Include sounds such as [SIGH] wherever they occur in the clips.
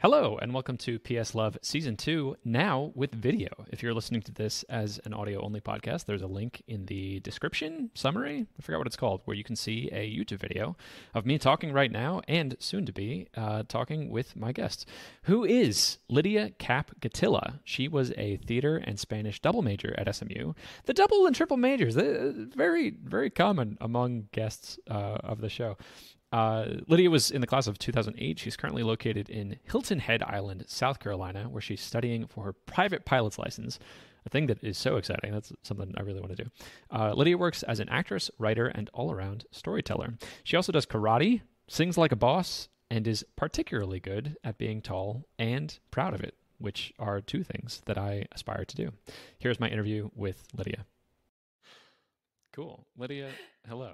Hello, and welcome to PS Love Season 2, now with video. If you're listening to this as an audio only podcast, there's a link in the description summary. I forgot what it's called, where you can see a YouTube video of me talking right now and soon to be uh, talking with my guest, who is Lydia Kapp Gutilla. She was a theater and Spanish double major at SMU. The double and triple majors, uh, very, very common among guests uh, of the show. Uh, Lydia was in the class of 2008. She's currently located in Hilton Head Island, South Carolina, where she's studying for her private pilot's license. A thing that is so exciting. That's something I really want to do. Uh, Lydia works as an actress, writer, and all around storyteller. She also does karate, sings like a boss, and is particularly good at being tall and proud of it, which are two things that I aspire to do. Here's my interview with Lydia. Cool. Lydia, hello.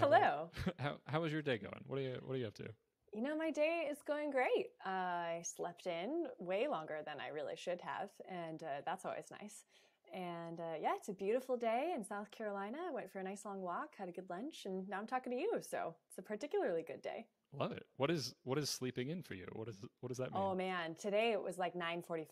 Hello. [LAUGHS] How how was your day going? What are you What are you up to? You know, my day is going great. Uh, I slept in way longer than I really should have, and uh, that's always nice. And uh, yeah, it's a beautiful day in South Carolina. I went for a nice long walk, had a good lunch, and now I'm talking to you. So it's a particularly good day. Love it. What is what is sleeping in for you? What is what does that mean? Oh man, today it was like 9:45,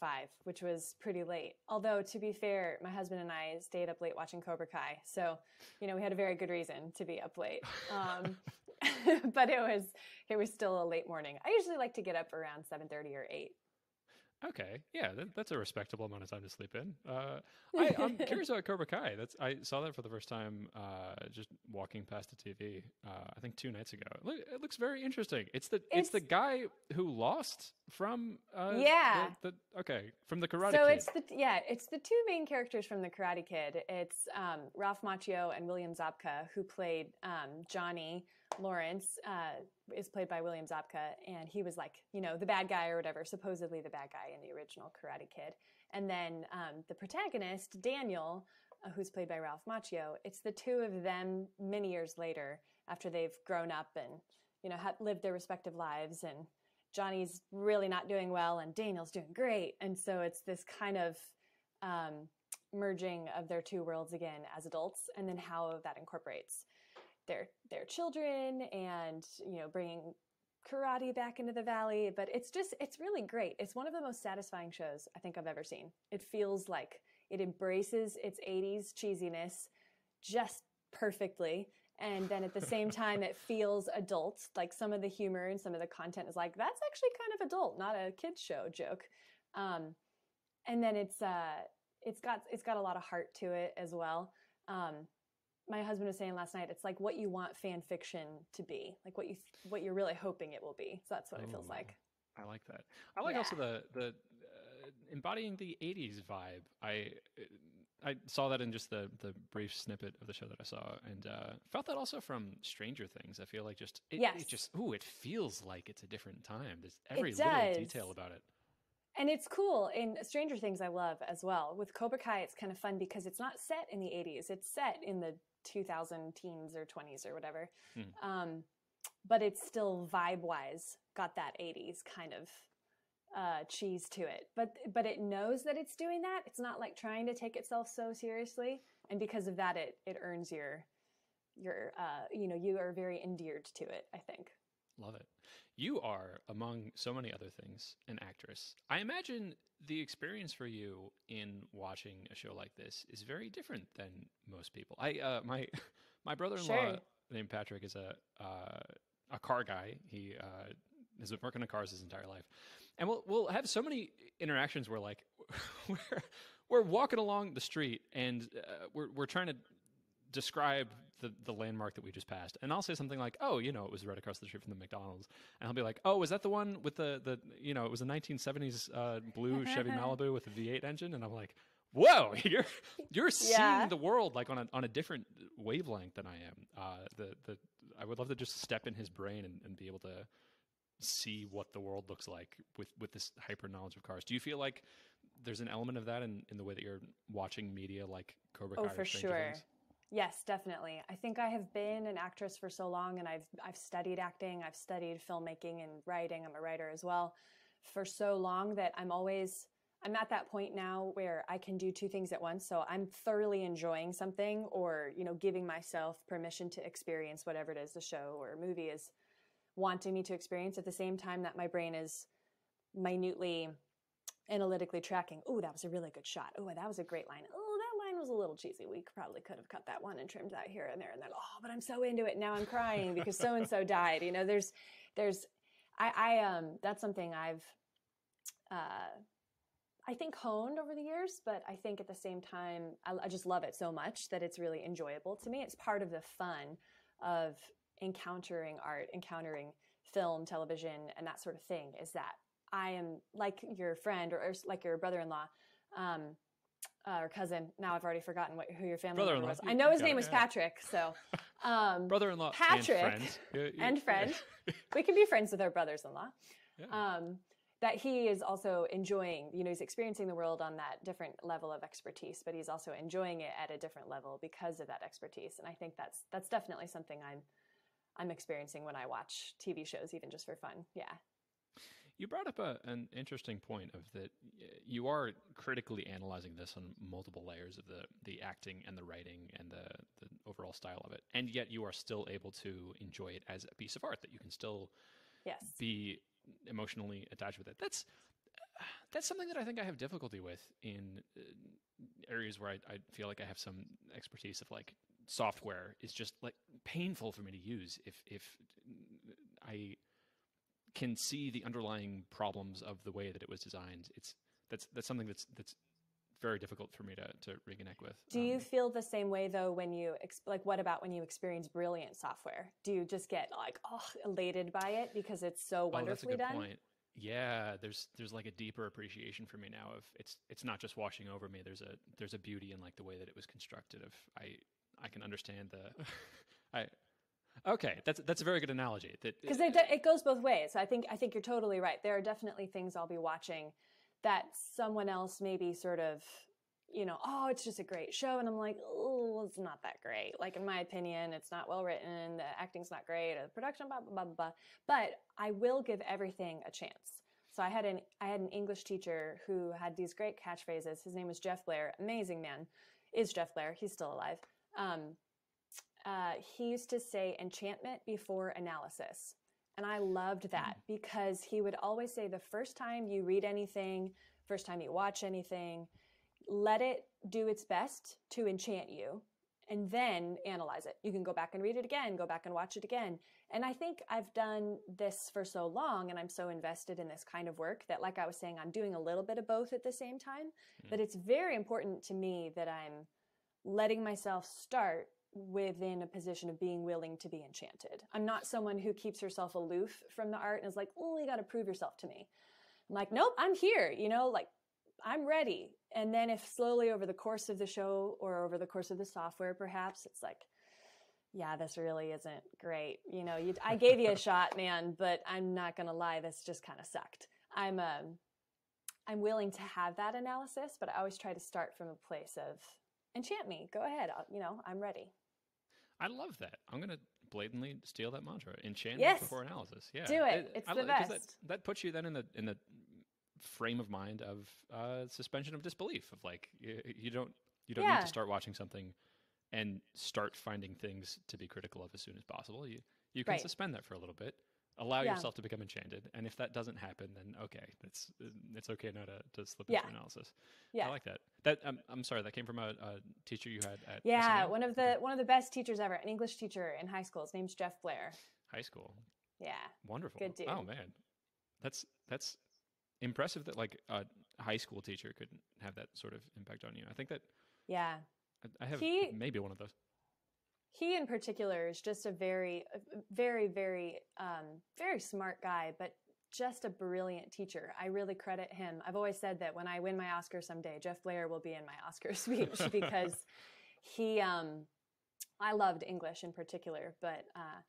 which was pretty late. Although to be fair, my husband and I stayed up late watching Cobra Kai, so you know we had a very good reason to be up late. Um, [LAUGHS] but it was it was still a late morning. I usually like to get up around 7:30 or 8. Okay, yeah, that, that's a respectable amount of time to sleep in. Uh, [LAUGHS] I, am curious about Cobra Kai. That's I saw that for the first time uh, just walking past the TV. Uh, I think two nights ago. It, look, it, looks very interesting. It's the it's, it's the guy who lost from uh, yeah the, the, okay from the Karate Kid. so Kid. it's the yeah it's the two main characters from the Karate Kid. It's um, Ralph Macchio and William Zabka who played um, Johnny Lawrence uh, is played by William Zabka, and he was like, you know, the bad guy or whatever, supposedly the bad guy in the original Karate Kid. And then um, the protagonist, Daniel, uh, who's played by Ralph Macchio, it's the two of them many years later after they've grown up and, you know, ha- lived their respective lives. And Johnny's really not doing well, and Daniel's doing great. And so it's this kind of um, merging of their two worlds again as adults, and then how that incorporates their their children and you know bringing karate back into the valley. But it's just it's really great. It's one of the most satisfying shows i think i've ever seen. It feels like it embraces its 80s cheesiness just perfectly and then at the same time it feels adult. Like some of the humor and some of the content is like that's actually kind of adult not a kids show joke. Um, and then it's uh it's got it's got a lot of heart to it as well. Um, my husband was saying last night it's like what you want fan fiction to be like what you what you're really hoping it will be. So that's what Ooh, it feels like. I like that. I like yeah. also the the uh, embodying the 80s vibe. I i saw that in just the the brief snippet of the show that i saw and uh, felt that also from stranger things i feel like just it, yes. it just ooh it feels like it's a different time there's every little detail about it and it's cool in Stranger Things, I love as well. With Cobra Kai, it's kind of fun because it's not set in the 80s, it's set in the 2000 teens or 20s or whatever. Hmm. Um, but it's still vibe wise got that 80s kind of uh, cheese to it. But but it knows that it's doing that. It's not like trying to take itself so seriously, and because of that, it it earns your your uh, you know you are very endeared to it. I think. Love it. You are, among so many other things, an actress. I imagine the experience for you in watching a show like this is very different than most people. I uh, my [LAUGHS] my brother-in-law sure. named Patrick is a uh, a car guy. He uh, has been working on cars his entire life, and we'll we'll have so many interactions where like [LAUGHS] we're we're walking along the street and uh, we're we're trying to describe the, the landmark that we just passed. And I'll say something like, oh, you know, it was right across the street from the McDonald's. And he'll be like, oh, was that the one with the, the you know, it was a 1970s uh, blue Chevy [LAUGHS] Malibu with a V8 engine? And I'm like, whoa, [LAUGHS] you're, you're yeah. seeing the world like on a, on a different wavelength than I am. Uh, the, the, I would love to just step in his brain and, and be able to see what the world looks like with, with this hyper knowledge of cars. Do you feel like there's an element of that in, in the way that you're watching media like Cobra oh, Kai? Oh, for sure. Things? Yes, definitely. I think I have been an actress for so long and I've I've studied acting, I've studied filmmaking and writing. I'm a writer as well for so long that I'm always I'm at that point now where I can do two things at once. So I'm thoroughly enjoying something or, you know, giving myself permission to experience whatever it is the show or movie is wanting me to experience at the same time that my brain is minutely analytically tracking. Oh, that was a really good shot. Oh, that was a great line. Oh, that line was a little cheesy. We probably could have cut that one and trimmed that here and there. And then, oh, but I'm so into it now. I'm crying because so and so [LAUGHS] died. You know, there's, there's, I, I, um, that's something I've, uh, I think honed over the years, but I think at the same time, I, I just love it so much that it's really enjoyable to me. It's part of the fun of encountering art, encountering film, television, and that sort of thing. Is that I am like your friend or, or like your brother-in-law. Um, uh, or cousin. Now I've already forgotten what, who your family member was. I know his name was Patrick. So, [LAUGHS] um, brother-in-law, Patrick, and friend. Yeah, yeah, and friend. [LAUGHS] we can be friends with our brothers-in-law. Um, that he is also enjoying, you know, he's experiencing the world on that different level of expertise, but he's also enjoying it at a different level because of that expertise. And I think that's that's definitely something I'm I'm experiencing when I watch TV shows, even just for fun. Yeah. You brought up a, an interesting point of that you are critically analyzing this on multiple layers of the, the acting and the writing and the, the overall style of it. And yet you are still able to enjoy it as a piece of art that you can still yes. be emotionally attached with it. That's that's something that I think I have difficulty with in uh, areas where I, I feel like I have some expertise of like software is just like painful for me to use if if I can see the underlying problems of the way that it was designed. It's that's that's something that's that's very difficult for me to to reconnect with. Do um, you feel the same way though when you like what about when you experience brilliant software? Do you just get like oh elated by it because it's so wonderfully oh, that's a good done? Point. Yeah, there's there's like a deeper appreciation for me now of it's it's not just washing over me. There's a there's a beauty in like the way that it was constructed. Of I I can understand the [LAUGHS] I Okay, that's that's a very good analogy. That because it goes both ways. I think I think you're totally right. There are definitely things I'll be watching that someone else maybe sort of, you know, oh, it's just a great show, and I'm like, oh, it's not that great. Like in my opinion, it's not well written, the acting's not great, the production, blah blah blah blah. But I will give everything a chance. So I had an I had an English teacher who had these great catchphrases. His name was Jeff Blair, amazing man. Is Jeff Blair? He's still alive. Um, uh, he used to say enchantment before analysis. And I loved that mm. because he would always say the first time you read anything, first time you watch anything, let it do its best to enchant you and then analyze it. You can go back and read it again, go back and watch it again. And I think I've done this for so long and I'm so invested in this kind of work that, like I was saying, I'm doing a little bit of both at the same time. Mm. But it's very important to me that I'm letting myself start within a position of being willing to be enchanted. I'm not someone who keeps herself aloof from the art and is like, oh, you got to prove yourself to me. I'm like, nope, I'm here, you know, like I'm ready. And then if slowly over the course of the show or over the course of the software, perhaps it's like, yeah, this really isn't great. You know, you, I gave you a [LAUGHS] shot, man, but I'm not going to lie. This just kind of sucked. I'm, um, I'm willing to have that analysis, but I always try to start from a place of enchant me. Go ahead. I'll, you know, I'm ready. I love that. I'm going to blatantly steal that mantra. Enchantment yes. before analysis. Yeah. Do it. It's I, the best. That, that, puts you then in the in the frame of mind of uh, suspension of disbelief of like you, you don't you don't yeah. need to start watching something and start finding things to be critical of as soon as possible. You you can right. suspend that for a little bit allow yeah. yourself to become enchanted and if that doesn't happen then okay it's it's okay now to, to slip yeah. into analysis yeah i like that that um, i'm sorry that came from a, a teacher you had at yeah one of the one of the best teachers ever an english teacher in high school. His name's jeff blair. High school. Yeah. Wonderful. Good dude. Oh man. That's that's impressive that like a high school teacher could have that sort of impact on you. I think that yeah. I, I have he, maybe one of those. He in particular is just a very, very, very, um, very smart guy, but just a brilliant teacher. I really credit him. I've always said that when I win my Oscar someday, Jeff Blair will be in my Oscar [LAUGHS] speech [LAUGHS] because he, um, I loved English in particular, but uh,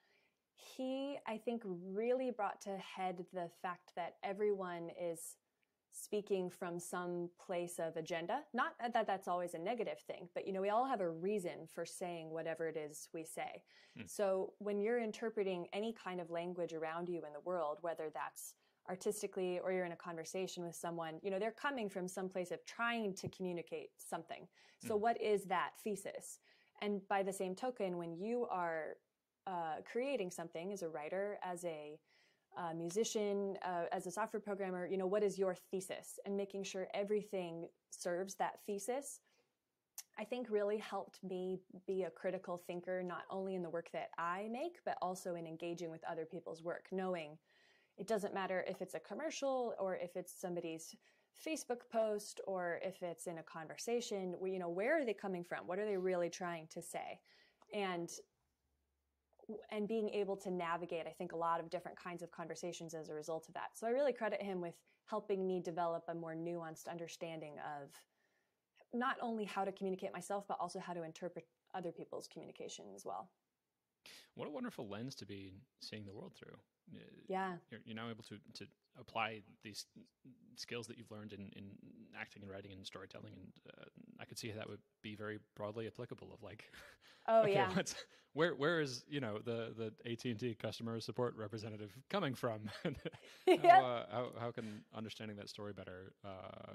he, I think, really brought to head the fact that everyone is speaking from some place of agenda. Not that that's always a negative thing, but you know, we all have a reason for saying whatever it is we say. Mm. So when you're interpreting any kind of language around you in the world, whether that's artistically or you're in a conversation with someone, you know, they're coming from some place of trying to communicate something. So mm. what is that thesis? And by the same token, when you are uh, creating something as a writer, as a a musician, uh, as a software programmer, you know, what is your thesis? And making sure everything serves that thesis, I think really helped me be a critical thinker, not only in the work that I make, but also in engaging with other people's work, knowing it doesn't matter if it's a commercial or if it's somebody's Facebook post or if it's in a conversation, you know, where are they coming from? What are they really trying to say? And and being able to navigate, I think, a lot of different kinds of conversations as a result of that. So I really credit him with helping me develop a more nuanced understanding of not only how to communicate myself, but also how to interpret other people's communication as well. What a wonderful lens to be seeing the world through. Yeah. You're, you're now able to, to apply these skills that you've learned in, in acting and writing and storytelling. And uh, I could see how that would be very broadly applicable of like, [LAUGHS] oh okay, yeah, where, where is, you know, the, the AT&T customer support representative coming from? [LAUGHS] [LAUGHS] yeah. how, uh, how, how can understanding that story better, uh,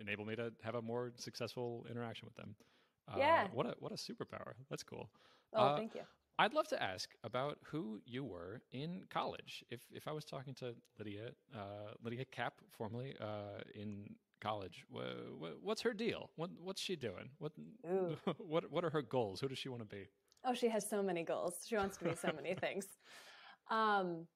enable me to have a more successful interaction with them? Uh, Yeah. What a, what a superpower. That's cool. Oh, Uh, thank you. I'd love to ask about who you were in college. If if I was talking to Lydia, uh, Lydia Kapp, formerly uh, in college, wha wha what's her deal? What what's she doing? What Ooh. [LAUGHS] what what are her goals? Who does she want to be? Oh, she has so many goals. She wants to be so many [LAUGHS] things. Um,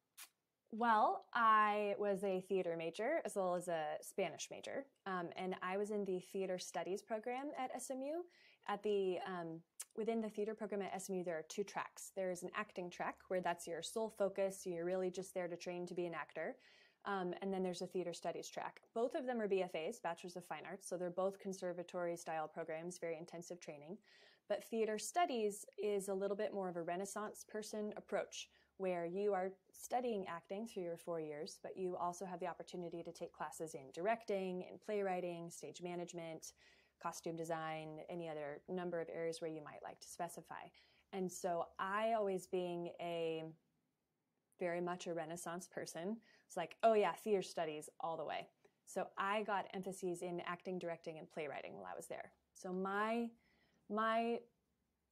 well, I was a theater major as well as a Spanish major, um, and I was in the theater studies program at SMU. At the um, within the theater program at SMU, there are two tracks. There is an acting track where that's your sole focus. You're really just there to train to be an actor. Um, and then there's a theater studies track. Both of them are BFAs, Bachelors of Fine Arts, so they're both conservatory style programs, very intensive training. But theater studies is a little bit more of a Renaissance person approach, where you are studying acting through your four years, but you also have the opportunity to take classes in directing, in playwriting, stage management, costume design, any other number of areas where you might like to specify. And so I always being a very much a Renaissance person, it's like, oh yeah, theater studies all the way. So I got emphases in acting, directing, and playwriting while I was there. So my my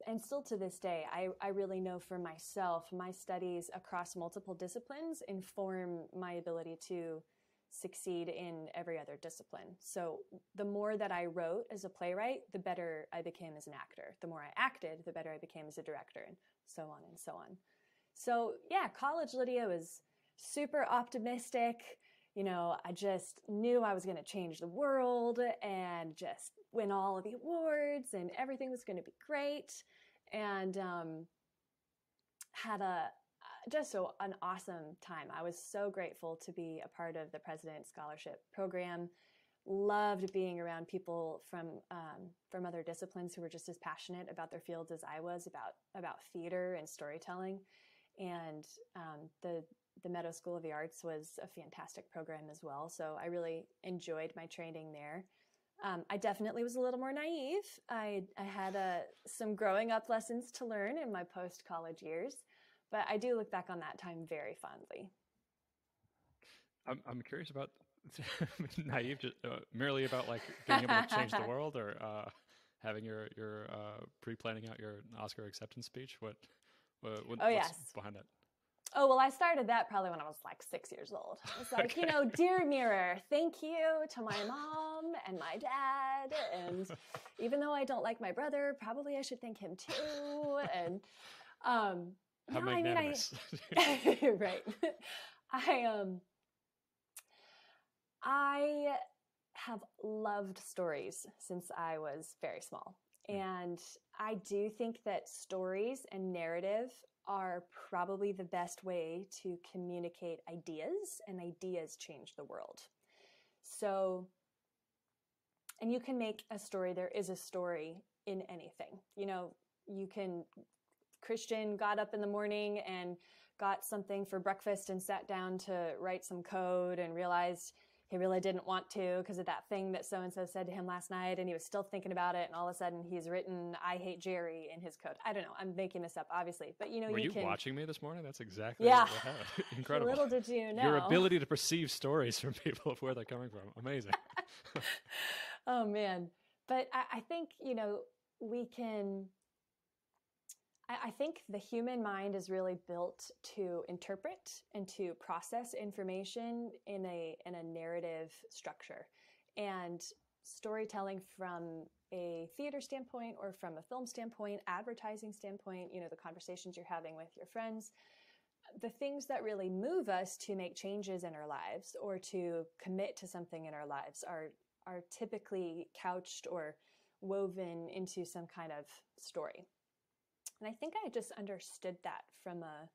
and still to this day, I, I really know for myself, my studies across multiple disciplines inform my ability to succeed in every other discipline. So the more that I wrote as a playwright, the better I became as an actor. The more I acted, the better I became as a director, and so on and so on. So yeah, college Lydia was super optimistic. You know, I just knew I was going to change the world and just win all of the awards and everything was going to be great. And um, had a just so an awesome time. I was so grateful to be a part of the President Scholarship Program. Loved being around people from um, from other disciplines who were just as passionate about their fields as I was about about theater and storytelling. And um, the the Meadows School of the Arts was a fantastic program as well. So I really enjoyed my training there. Um, I definitely was a little more naive. I, I had uh, some growing up lessons to learn in my post college years, but I do look back on that time very fondly. I'm I'm curious about [LAUGHS] naive, just, uh, merely about like being able to change the [LAUGHS] world, or uh, having your your uh, pre-planning out your Oscar acceptance speech. What, what, what Oh, what's yes. behind that? Oh, well, I started that probably when I was like six years old. It's [LAUGHS] like, you know, dear mirror, thank you to my mom and my dad. And even though I don't like my brother, probably I should thank him too. And, um, How no, I mean, I, magnanimous. [LAUGHS] [LAUGHS] right. [LAUGHS] I um I have loved stories since I was very small. Mm. And I do think that stories and narrative are probably the best way to communicate ideas, and ideas change the world. So, and you can make a story, there is a story in anything. You know, you can, Christian got up in the morning and got something for breakfast and sat down to write some code and realized he really didn't want to because of that thing that so and so said to him last night and he was still thinking about it and all of a sudden he's written I hate Jerry in his code. I don't know. I'm making this up obviously, but you know Were you, you can watching me this morning? That's exactly Yeah. [LAUGHS] [LAUGHS] Incredible. Little did you know. Your ability to perceive stories from [LAUGHS] people of where they're coming from. Amazing. oh man. But I, I think, you know, we can I, I think the human mind is really built to interpret and to process information in a in a narrative structure, and storytelling from a theater standpoint or from a film standpoint, advertising standpoint, you know, the conversations you're having with your friends, the things that really move us to make changes in our lives or to commit to something in our lives are are typically couched or woven into some kind of story. And I think I just understood that from a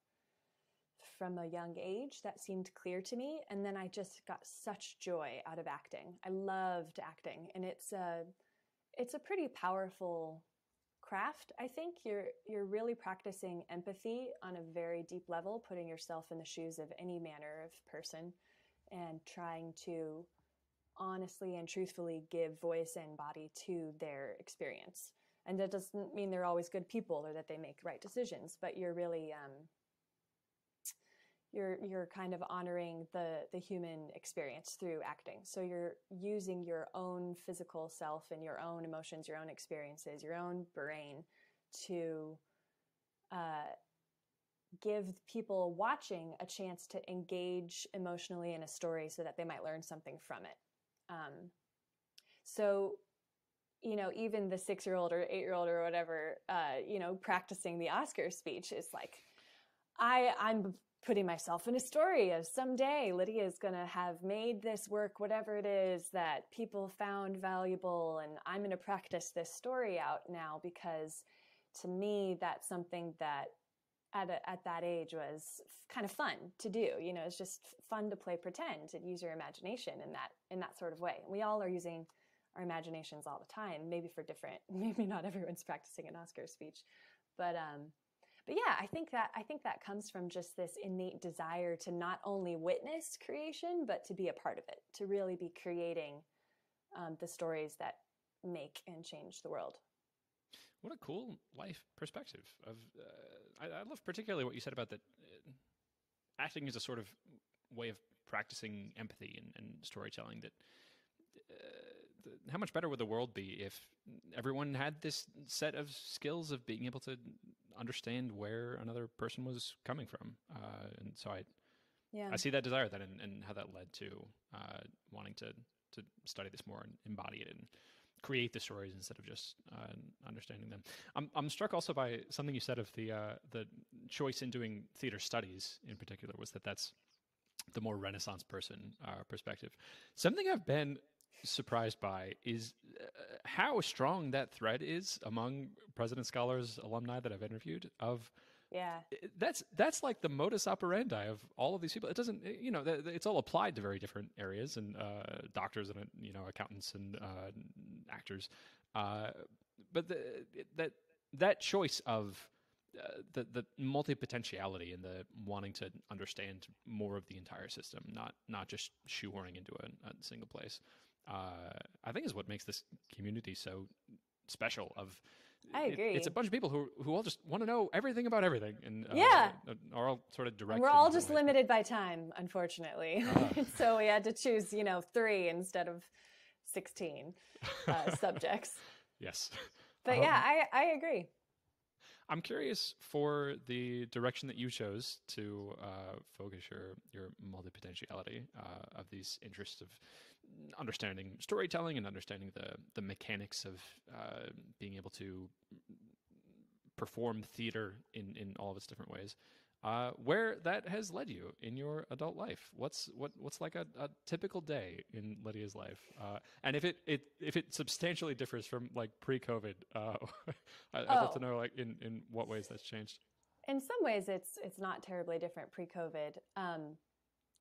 from a young age that seemed clear to me and then I just got such joy out of acting. I loved acting and it's a it's a pretty powerful craft. I think you're you're really practicing empathy on a very deep level, putting yourself in the shoes of any manner of person and trying to honestly and truthfully give voice and body to their experience. And that doesn't mean they're always good people or that they make right decisions, but you're really um, you're you're kind of honoring the the human experience through acting. So you're using your own physical self and your own emotions, your own experiences, your own brain to uh, give people watching a chance to engage emotionally in a story so that they might learn something from it. Um, so you know, even the six year old or eight year old or whatever, uh, you know, practicing the Oscar speech is like, I, I'm putting myself in a story of someday Lydia is going to have made this work, whatever it is that people found valuable. And I'm going to practice this story out now because to me, that's something that at, a, at that age was kind of fun to do. You know, it's just fun to play pretend and use your imagination in that, in that sort of way. We all are using our imaginations all the time, maybe for different, [LAUGHS] maybe not everyone's practicing an Oscar speech, but, um, but yeah, I think that I think that comes from just this innate desire to not only witness creation, but to be a part of it, to really be creating um, the stories that make and change the world. What a cool life perspective of. Uh, I, I, love particularly what you said about that. Uh, acting is a sort of way of practicing empathy and, and storytelling that uh, how much better would the world be if everyone had this set of skills of being able to understand where another person was coming from? Uh, and so I, yeah. I see that desire then, and, and how that led to uh, wanting to to study this more and embody it and create the stories instead of just uh, understanding them. I'm I'm struck also by something you said of the uh, the choice in doing theater studies in particular was that that's the more Renaissance person uh, perspective. Something I've been surprised by is uh, how strong that thread is among President Scholars alumni that I've interviewed of yeah. that's that's like the modus operandi of all of these people. It doesn't you know it's all applied to very different areas and uh, doctors and you know accountants and uh, actors. Uh, but the, that that choice of uh, the the multi potentiality and the wanting to understand more of the entire system, not not just shoehorning into a, a single place uh, I think is what makes this community so special. Of I agree. It, it's a bunch of people who who all just want to know everything about everything, and uh, yeah, are all sort of direct. We're all just limited by time, unfortunately. Uh. [LAUGHS] so we had to choose, you know, three instead of sixteen uh, [LAUGHS] subjects. Yes, but um, yeah, I I agree. I'm curious for the direction that you chose to uh, focus your your multi-potentiality uh, of these interests of understanding storytelling and understanding the the mechanics of uh, being able to perform theater in in all of its different ways. Uh, where that has led you in your adult life. What's what what's like a, a typical day in Lydia's life, uh, and if it, it if it substantially differs from like pre-COVID, uh, [LAUGHS] I'd oh. love to oh. know like in, in what ways that's changed. In some ways, it's it's not terribly different pre-COVID um,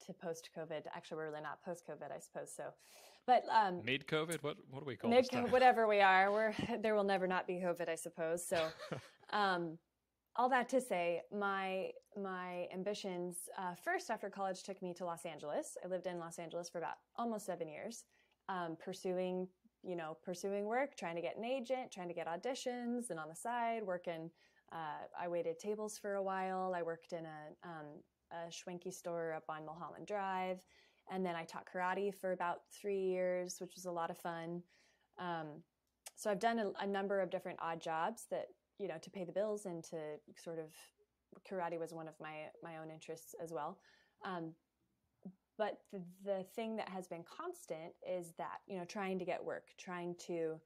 to post-COVID. Actually, we're really not post-COVID, I suppose. So, but um, mid COVID, what what do we call mid whatever we are? We're [LAUGHS] there will never not be COVID, I suppose. So. [LAUGHS] Um, all that to say, my my ambitions uh, first after college took me to Los Angeles. I lived in Los Angeles for about almost seven years, um, pursuing you know pursuing work, trying to get an agent, trying to get auditions, and on the side working. Uh, I waited tables for a while. I worked in a, um, a Schwenke store up on Mulholland Drive, and then I taught karate for about three years, which was a lot of fun. Um, so I've done a, a number of different odd jobs that you know to pay the bills and to sort of karate was one of my my own interests as well um, but the, the thing that has been constant is that you know trying to get work trying to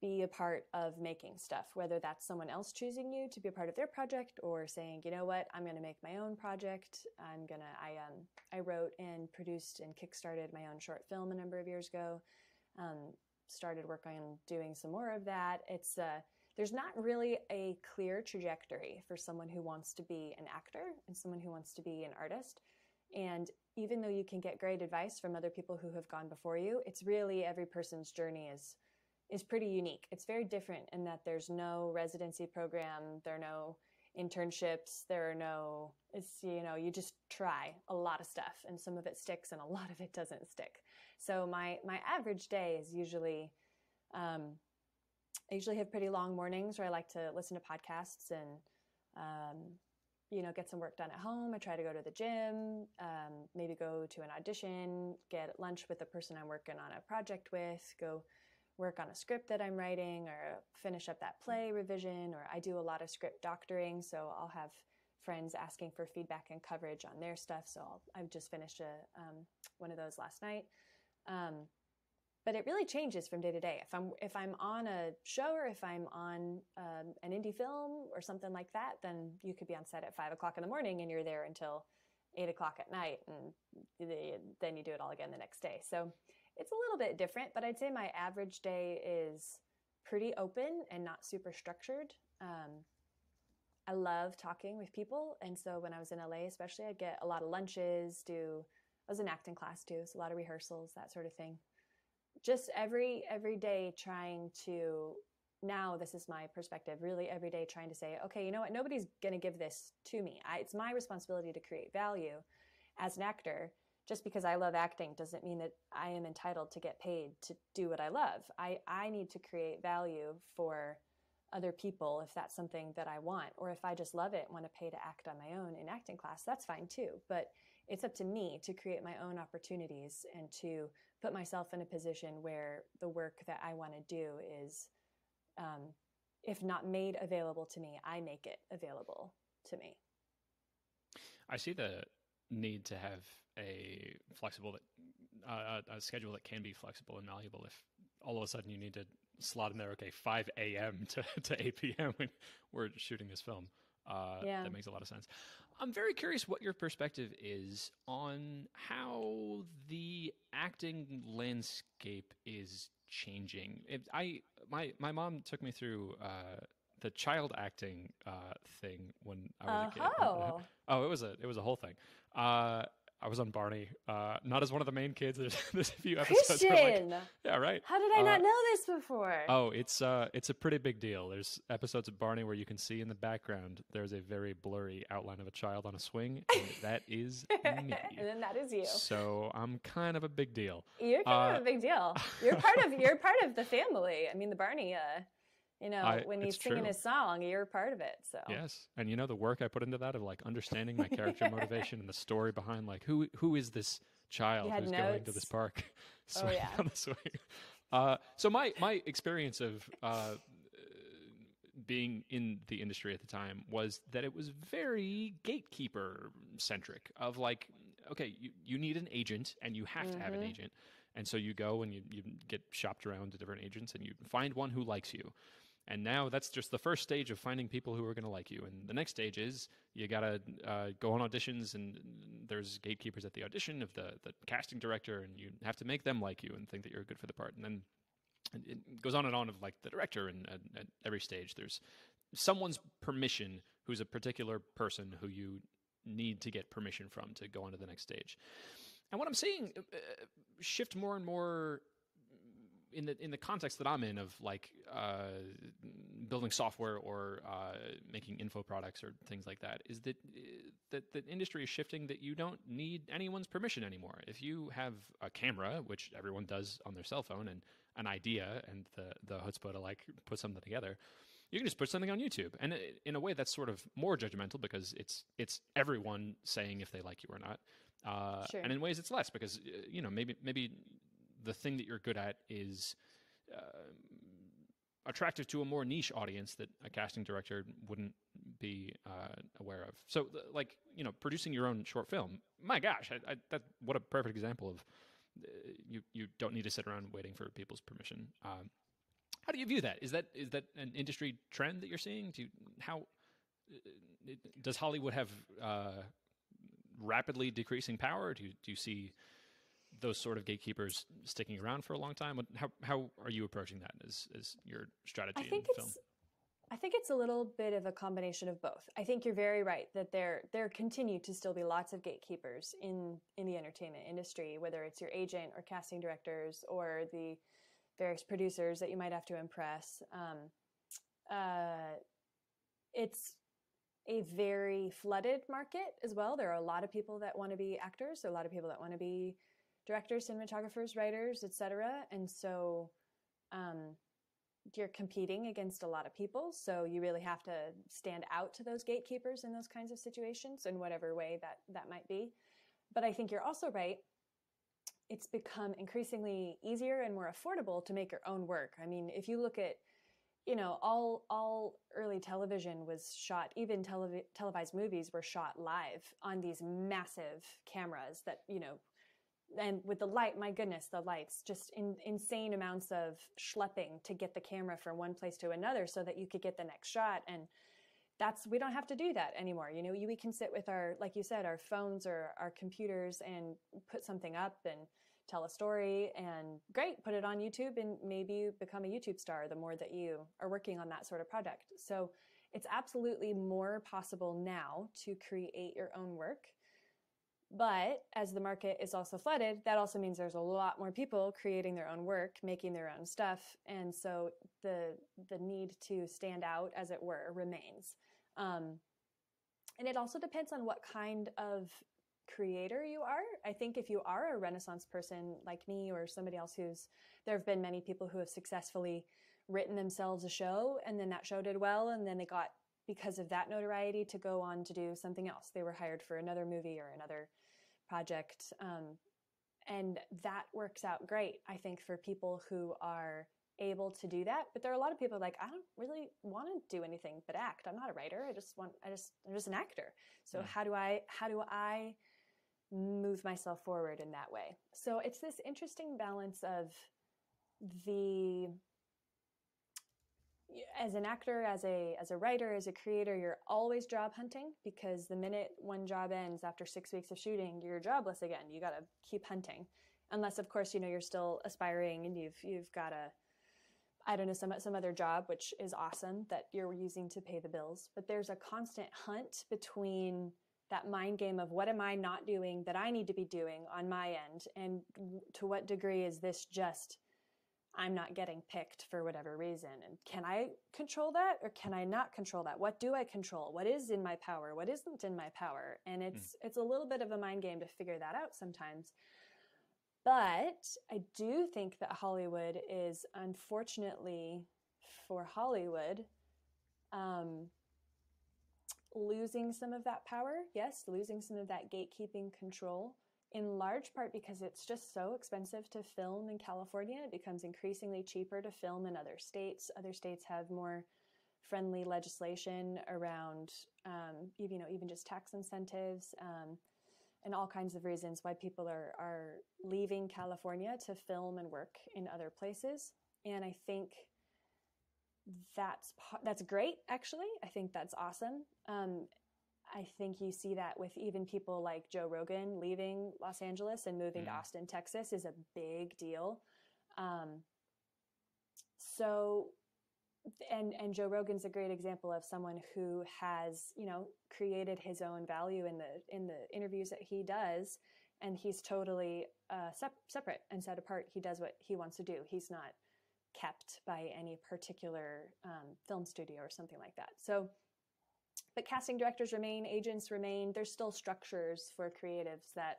be a part of making stuff whether that's someone else choosing you to be a part of their project or saying you know what? I'm going to make my own project. I'm going to i um i wrote and produced and kickstarted my own short film a number of years ago um, started working on doing some more of that. It's uh there's not really a clear trajectory for someone who wants to be an actor and someone who wants to be an artist. And even though you can get great advice from other people who have gone before you, it's really every person's journey is is pretty unique. It's very different in that there's no residency program, there are no internships, there are no it's you know, you just try a lot of stuff and some of it sticks and a lot of it doesn't stick. So my my average day is usually um, I usually have pretty long mornings where I like to listen to podcasts and, um, you know, get some work done at home. I try to go to the gym, um, maybe go to an audition, get lunch with the person I'm working on a project with, go work on a script that I'm writing, or finish up that play revision. Or I do a lot of script doctoring, so I'll have friends asking for feedback and coverage on their stuff. So I'll, I've just finished a, um, one of those last night. Um, but it really changes from day to day. If I'm if I'm on a show or if I'm on um, an indie film or something like that, then you could be on set at five o'clock in the morning and you're there until eight o'clock at night, and then you do it all again the next day. So it's a little bit different, but I'd say my average day is pretty open and not super structured. Um, I love talking with people, and so when I was in LA, especially, I'd get a lot of lunches. Do I was in acting class too, so a lot of rehearsals, that sort of thing just every every day trying to now this is my perspective really every day trying to say okay you know what nobody's going to give this to me I, it's my responsibility to create value as an actor just because i love acting doesn't mean that i am entitled to get paid to do what i love i, I need to create value for other people if that's something that i want or if i just love it and want to pay to act on my own in acting class that's fine too but it's up to me to create my own opportunities and to put myself in a position where the work that I want to do is, um, if not made available to me, I make it available to me. I see the need to have a flexible uh, a schedule that can be flexible and malleable. If all of a sudden you need to slot in there, okay, 5 a.m. to, [LAUGHS] to 8 p.m. when we're shooting this film, uh, yeah. that makes a lot of sense. I'm very curious what your perspective is on how the acting landscape is changing. It, I my my mom took me through uh, the child acting uh, thing when I was uh, a kid. Oh. [LAUGHS] oh, it was a it was a whole thing. Uh, I was on Barney, uh, not as one of the main kids. [LAUGHS] There's, there's a few episodes. Christian, like, yeah, right. How did I uh, not know this before? Oh, it's uh, it's a pretty big deal. There's episodes of Barney where you can see in the background there's a very blurry outline of a child on a swing, and [LAUGHS] that is me. and then that is you. So I'm kind of a big deal. You're kind of uh, a big deal. You're part of you're part of the family. I mean, the Barney. You know, I, when he's singing true. his song, you're part of it. So yes, and you know the work I put into that of like understanding my character [LAUGHS] motivation and the story behind like who who is this child who's notes. going to this park, [LAUGHS] oh, yeah. on [LAUGHS] the swing. Uh, so my my experience of uh, being in the industry at the time was that it was very gatekeeper centric. Of like, okay, you you need an agent and you have mm-hmm. to have an mm-hmm. agent. And so you go and you, you get shopped around to different agents and you find one who likes you. And now that's just the first stage of finding people who are going to like you. And the next stage is you got to uh, go on auditions, and there's gatekeepers at the audition of the, the casting director, and you have to make them like you and think that you're good for the part. And then it goes on and on of like the director, and at every stage there's someone's permission who's a particular person who you need to get permission from to go on to the next stage. And what I'm seeing uh, shift more and more in the in the context that I'm in of like uh, building software or uh, making info products or things like that is that uh, that the industry is shifting that you don't need anyone's permission anymore. If you have a camera, which everyone does on their cell phone, and an idea and the the chutzpah to like put something together, you can just put something on YouTube. And in a way, that's sort of more judgmental because it's it's everyone saying if they like you or not. Uh, sure. And in ways, it's less because uh, you know maybe maybe the thing that you're good at is uh, attractive to a more niche audience that a casting director wouldn't be uh, aware of. So, like you know, producing your own short film. My gosh, I, I, that what a perfect example of uh, you. You don't need to sit around waiting for people's permission. Um, how do you view that? Is that is that an industry trend that you're seeing? Do you, how uh, does Hollywood have uh, rapidly decreasing power? Do you, do you see those sort of gatekeepers sticking around for a long time? How how are you approaching that as as your strategy I think in it's, film? I think it's a little bit of a combination of both. I think you're very right that there there continue to still be lots of gatekeepers in in the entertainment industry, whether it's your agent or casting directors or the various producers that you might have to impress. Um, uh, it's a very flooded market as well. There are a lot of people that want to be actors. A lot of people that want to be directors, cinematographers, writers, etc. And so um, you're competing against a lot of people. So you really have to stand out to those gatekeepers in those kinds of situations in whatever way that that might be. But I think you're also right. It's become increasingly easier and more affordable to make your own work. I mean, if you look at you know all all early television was shot even telev- televised movies were shot live on these massive cameras that you know and with the light my goodness the lights just in, insane amounts of schlepping to get the camera from one place to another so that you could get the next shot. And that's we don't have to do that anymore. You know we can sit with our like you said our phones or our computers and put something up and tell a story and great put it on youtube and maybe you become a youtube star the more that you are working on that sort of project. So it's absolutely more possible now to create your own work but as the market is also flooded, that also means there's a lot more people creating their own work, making their own stuff, and so the the need to stand out, as it were, remains. Um, and it also depends on what kind of creator you are. I think if you are a Renaissance person like me or somebody else who's there have been many people who have successfully written themselves a show, and then that show did well, and then they got because of that notoriety to go on to do something else. They were hired for another movie or another project. Um, and that works out great, I think, for people who are able to do that. But there are a lot of people like, I don't really want to do anything but act. I'm not a writer. I just want, I just, I'm just an actor. So yeah. how do I, how do I move myself forward in that way? So it's this interesting balance of the as an actor as a as a writer as a creator you're always job hunting because the minute one job ends after six weeks of shooting you're jobless again. You got to keep hunting. Unless of course you know you're still aspiring and you've you've got a i don't know some some other job which is awesome that you're using to pay the bills. But there's a constant hunt between that mind game of what am i not doing that i need to be doing on my end and to what degree is this just I'm not getting picked for whatever reason. And can I control that or can I not control that? What do I control? What is in my power? What isn't in my power? And hmm. it's mm. it's a little bit of a mind game to figure that out sometimes. But I do think that Hollywood is unfortunately for Hollywood um, losing some of that power. Yes, losing some of that gatekeeping control in large part because it's just so expensive to film in California. It becomes increasingly cheaper to film in other states. Other states have more friendly legislation around, um, you know, even just tax incentives um, and all kinds of reasons why people are are leaving California to film and work in other places. And I think that's that's great. Actually, I think that's awesome. Um, I think you see that with even people like Joe Rogan leaving Los Angeles and moving mm. to Austin, Texas is a big deal. Um, so, and and Joe Rogan's a great example of someone who has you know created his own value in the in the interviews that he does, and he's totally uh, sep- separate and set apart. He does what he wants to do. He's not kept by any particular um, film studio or something like that. So but casting directors remain, agents remain. There's still structures for creatives that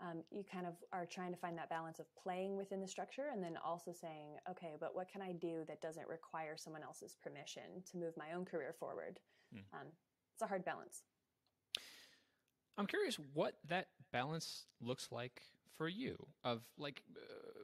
um, you kind of are trying to find that balance of playing within the structure and then also saying, okay, but what can I do that doesn't require someone else's permission to move my own career forward? Mm. Um, it's a hard balance. I'm curious what that balance looks like for you of like uh,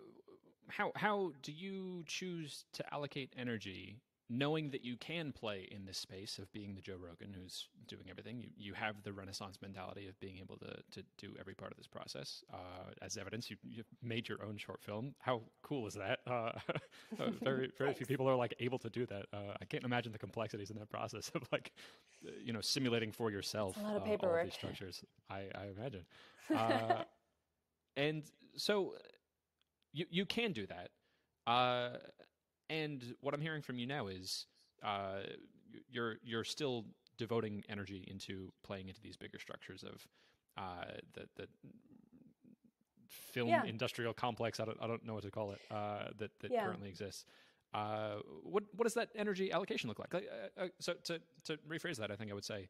how how do you choose to allocate energy knowing that you can play in this space of being the Joe Rogan who's doing everything, you, you have the Renaissance mentality of being able to, to do every part of this process. Uh, as evidence, you, you've made your own short film. How cool is that? Uh, [LAUGHS] uh very very few people are like able to do that. Uh, I can't imagine the complexities in that process of like, uh, you know, simulating for yourself a lot of paperwork. all these structures. I, I imagine. [LAUGHS] Uh, and so you you can do that. Uh, and what I'm hearing from you now is uh, you're you're still devoting energy into playing into these bigger structures of uh, the the film yeah. industrial complex. I don't I don't know what to call it uh, that that yeah. currently exists. Uh, what what does that energy allocation look like? Uh, uh, so to to rephrase that, I think I would say,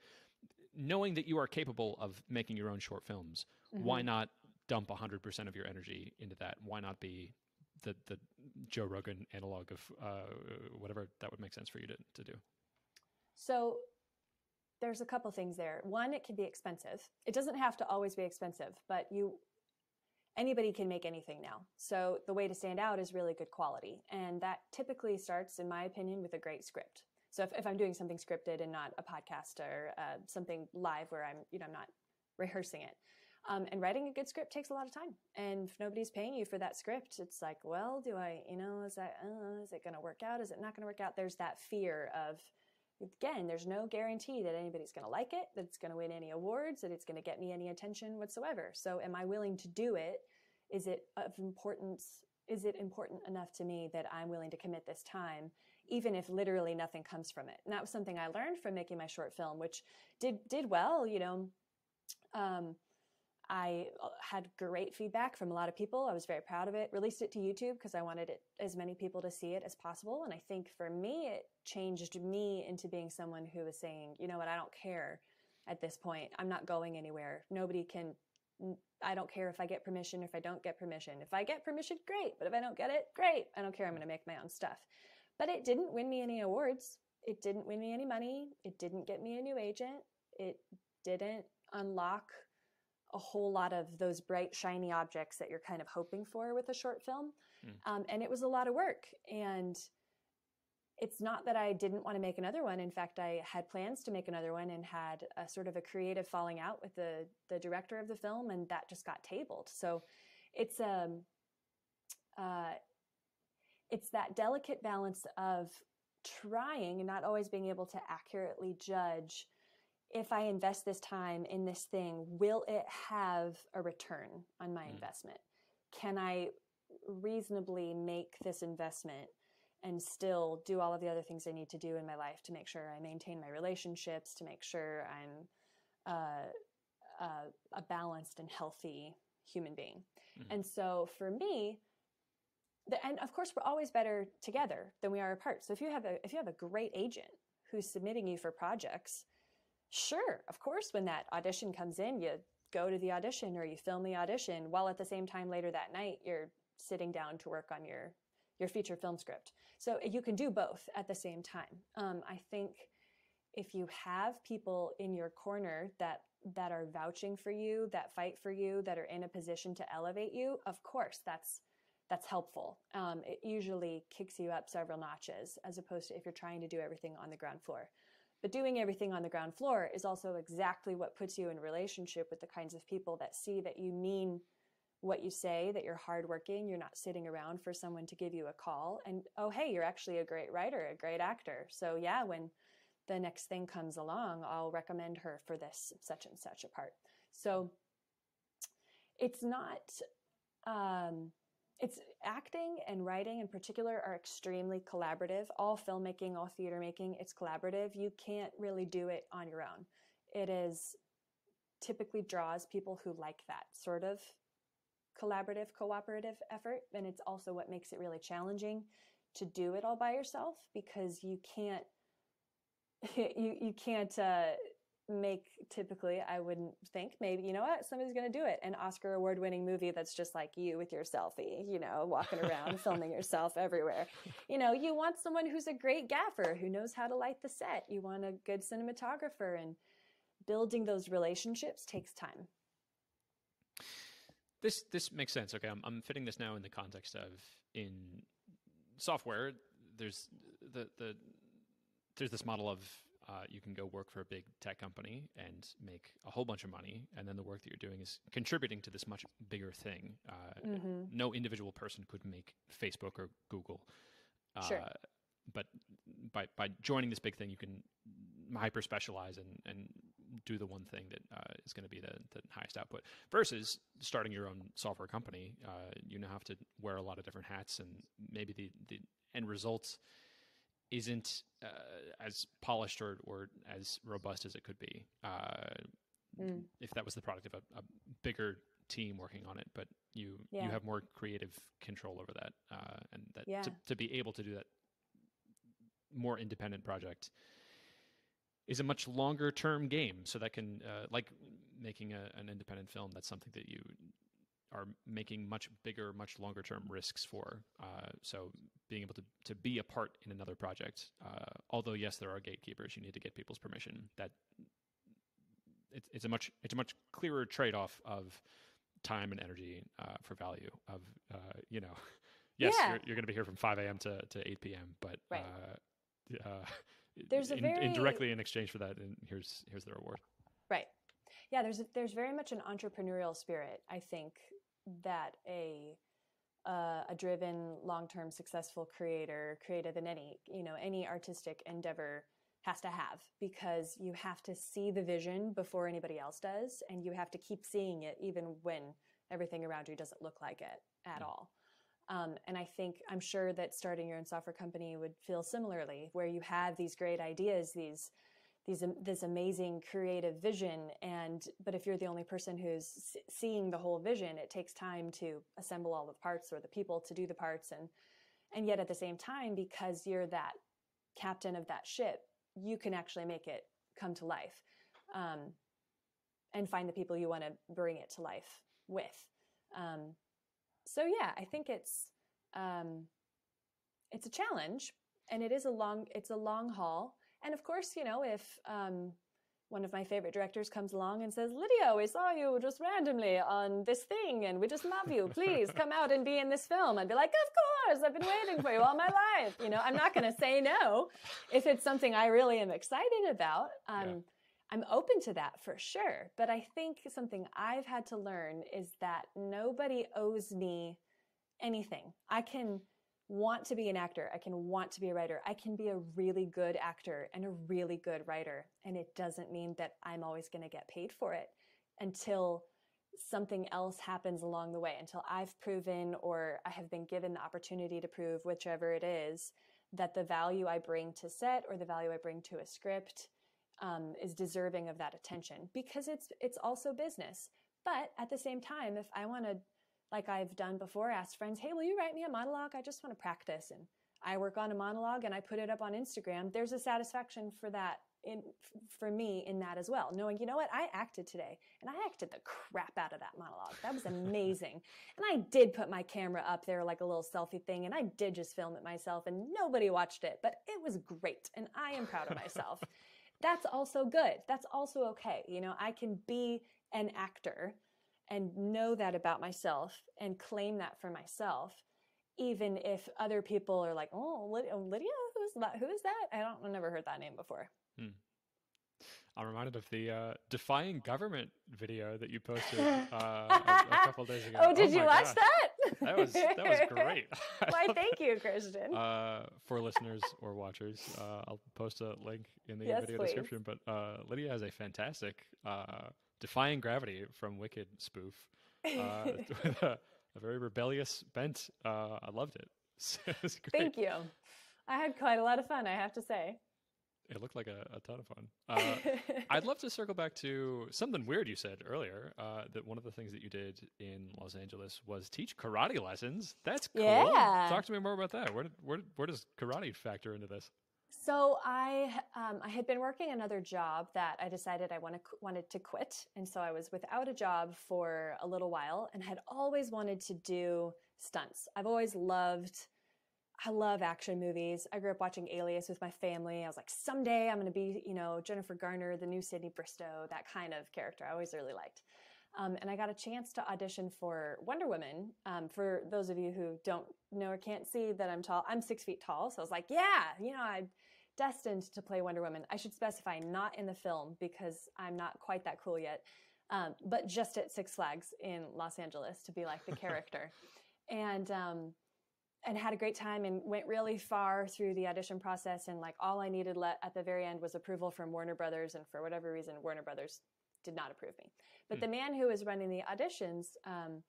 knowing that you are capable of making your own short films, mm-hmm. why not dump hundred percent of your energy into that? Why not be the the Joe Rogan analog of uh, whatever that would make sense for you to to do. So there's a couple things there. One, it can be expensive. It doesn't have to always be expensive, but you anybody can make anything now. So the way to stand out is really good quality, and that typically starts, in my opinion, with a great script. So if, if I'm doing something scripted and not a podcast or uh, something live where I'm you know I'm not rehearsing it. Um, and writing a good script takes a lot of time. And if nobody's paying you for that script, it's like, well, do I, you know, is that, uh, is it going to work out? Is it not going to work out? There's that fear of, again, there's no guarantee that anybody's going to like it, that it's going to win any awards, that it's going to get me any attention whatsoever. So am I willing to do it? Is it of importance? Is it important enough to me that I'm willing to commit this time, even if literally nothing comes from it? And that was something I learned from making my short film, which did did well. You know, um, I uh, had great feedback from a lot of people. I was very proud of it. Released it to YouTube because I wanted it as many people to see it as possible. And I think for me, it changed me into being someone who was saying, you know what, I don't care at this point. I'm not going anywhere. Nobody can. I don't care if I get permission, if I don't get permission. If I get permission, great. But if I don't get it, great. I don't care. I'm going to make my own stuff. But it didn't win me any awards. It didn't win me any money. It didn't get me a new agent. It didn't unlock a whole lot of those bright, shiny objects that you're kind of hoping for with a short film. Mm. Um, and it was a lot of work. And it's not that I didn't want to make another one. In fact, I had plans to make another one and had a sort of a creative falling out with the the director of the film, and that just got tabled. So it's um uh, it's that delicate balance of trying and not always being able to accurately judge if I invest this time in this thing, will it have a return on my mm. investment? Can I reasonably make this investment and still do all of the other things I need to do in my life to make sure I maintain my relationships, to make sure I'm uh, uh, a balanced and healthy human being? Mm-hmm. And so for me, the, and of course, we're always better together than we are apart. So if you have a if you have a great agent who's submitting you for projects Sure, of course, when that audition comes in, you go to the audition or you film the audition while at the same time later that night you're sitting down to work on your your feature film script. So you can do both at the same time. Um, I think if you have people in your corner that that are vouching for you, that fight for you, that are in a position to elevate you, of course, that's that's helpful. Um, it usually kicks you up several notches as opposed to if you're trying to do everything on the ground floor. But doing everything on the ground floor is also exactly what puts you in relationship with the kinds of people that see that you mean what you say, that you're hardworking, you're not sitting around for someone to give you a call, and oh, hey, you're actually a great writer, a great actor. So, yeah, when the next thing comes along, I'll recommend her for this such and such a part. So, it's not um, it's acting and writing in particular are extremely collaborative. All filmmaking, all theater making, it's collaborative. You can't really do it on your own. It is typically draws people who like that sort of collaborative, cooperative effort. And it's also what makes it really challenging to do it all by yourself because you can't [LAUGHS] you you can't uh, make typically i wouldn't think maybe you know what somebody's going to do it an oscar award winning movie that's just like you with your selfie you know walking around [LAUGHS] filming yourself everywhere you know you want someone who's a great gaffer who knows how to light the set you want a good cinematographer and building those relationships takes time this this makes sense. Okay, I'm I'm fitting this now in the context of in software. There's the the there's this model of uh, you can go work for a big tech company and make a whole bunch of money, and then the work that you're doing is contributing to this much bigger thing. Uh, mm-hmm. No individual person could make Facebook or Google. Uh, sure. But by by joining this big thing, you can hyper specialize and and do the one thing that uh, is going to be the, the highest output. Versus starting your own software company, uh, you now have to wear a lot of different hats, and maybe the the end result isn't uh, as polished or, or as robust as it could be mm. if that was the product of a, a, bigger team working on it. But you yeah. you have more creative control over that, uh, and that yeah. to, to be able to do that more independent project is a much longer term game. So that can, uh, like making a, an independent film, that's something that you are making much bigger, much longer term risks for. Uh, so being able to, to be a part in another project, uh, although yes, there are gatekeepers, you need to get people's permission. That it's, it's a much it's a much clearer trade off of time and energy uh, for value. Of uh, you know, [LAUGHS] yes, yeah. you're, you're going to be here from 5 a.m. to, to 8 p.m., but right. Uh, uh, [LAUGHS] there's a in, very indirectly in exchange for that, and here's here's the reward. Right. Yeah, there's a, there's very much an entrepreneurial spirit, I think, that a uh, a driven, long-term, successful creator, creative in any you know any artistic endeavor has to have because you have to see the vision before anybody else does, and you have to keep seeing it even when everything around you doesn't look like it at mm. all. Um, and I think I'm sure that starting your own software company would feel similarly, where you have these great ideas, these these this amazing creative vision and but if you're the only person who's seeing the whole vision it takes time to assemble all the parts or the people to do the parts and and yet at the same time because you're that captain of that ship you can actually make it come to life um, and find the people you want to bring it to life with. Um, so yeah i think it's um, it's a challenge and it is a long it's a long haul and of course, you know, if um, one of my favorite directors comes along and says, Lydia, we saw you just randomly on this thing and we just love you. Please come out and be in this film. I'd be like, Of course, I've been waiting for you all my life. You know, I'm not going to say no if it's something I really am excited about. Um, yeah. I'm open to that for sure. But I think something I've had to learn is that nobody owes me anything. I can want to be an actor. I can want to be a writer. I can be a really good actor and a really good writer. And it doesn't mean that I'm always going to get paid for it until something else happens along the way, until I've proven or I have been given the opportunity to prove, whichever it is, that the value I bring to set or the value I bring to a script um, is deserving of that attention because it's it's also business. But at the same time, if I want to like I've done before, asked friends, hey, will you write me a monologue? I just want to practice. And I work on a monologue and I put it up on Instagram. There's a satisfaction for that in for me in that as well knowing you know what i acted today and i acted the crap out of that monologue that was amazing [LAUGHS] and i did put my camera up there like a little selfie thing and i did just film it myself and nobody watched it but it was great and i am proud of myself [LAUGHS] that's also good that's also okay you know i can be an actor and know that about myself and claim that for myself even if other people are like oh lydia who's that who is that i don't I've never heard that name before hmm. I'm reminded of the uh, defying government video that you posted uh, [LAUGHS] a, a, couple days ago. Oh, did oh you watch gosh. that? That was that was great. [LAUGHS] Why? Thank you, Christian. [LAUGHS] Uh, for listeners or watchers, uh, I'll post a link in the yes, video please. description. But uh, Lydia has a fantastic uh, defying gravity from Wicked spoof uh, [LAUGHS] [LAUGHS] with a, a, very rebellious bent. Uh, I loved it. [LAUGHS] it Thank you. I had quite a lot of fun, I have to say. It looked like a, a ton of fun. Uh, I'd love to circle back to something weird you said earlier. Uh, that one of the things that you did in Los Angeles was teach karate lessons. That's cool. Yeah. Talk to me more about that. Where where where does karate factor into this? So I um, I had been working another job that I decided I wanted wanted to quit, and so I was without a job for a little while, and had always wanted to do stunts. I've always loved. I love action movies. I grew up watching Alias with my family. I was like, someday I'm going to be, you know, Jennifer Garner, the new Sydney Bristow, that kind of character. I always really liked. Um, and I got a chance to audition for Wonder Woman. Um, for those of you who don't know or can't see that I'm tall, I'm six feet tall. So I was like, yeah, you know, I'm destined to play Wonder Woman. I should specify not in the film because I'm not quite that cool yet, um, but just at Six Flags in Los Angeles to be like the [LAUGHS] character. and um, and had a great time and went really far through the audition process and like all i needed le- at the very end was approval from warner brothers and for whatever reason warner brothers did not approve me but Hmm. the man who was running the auditions um,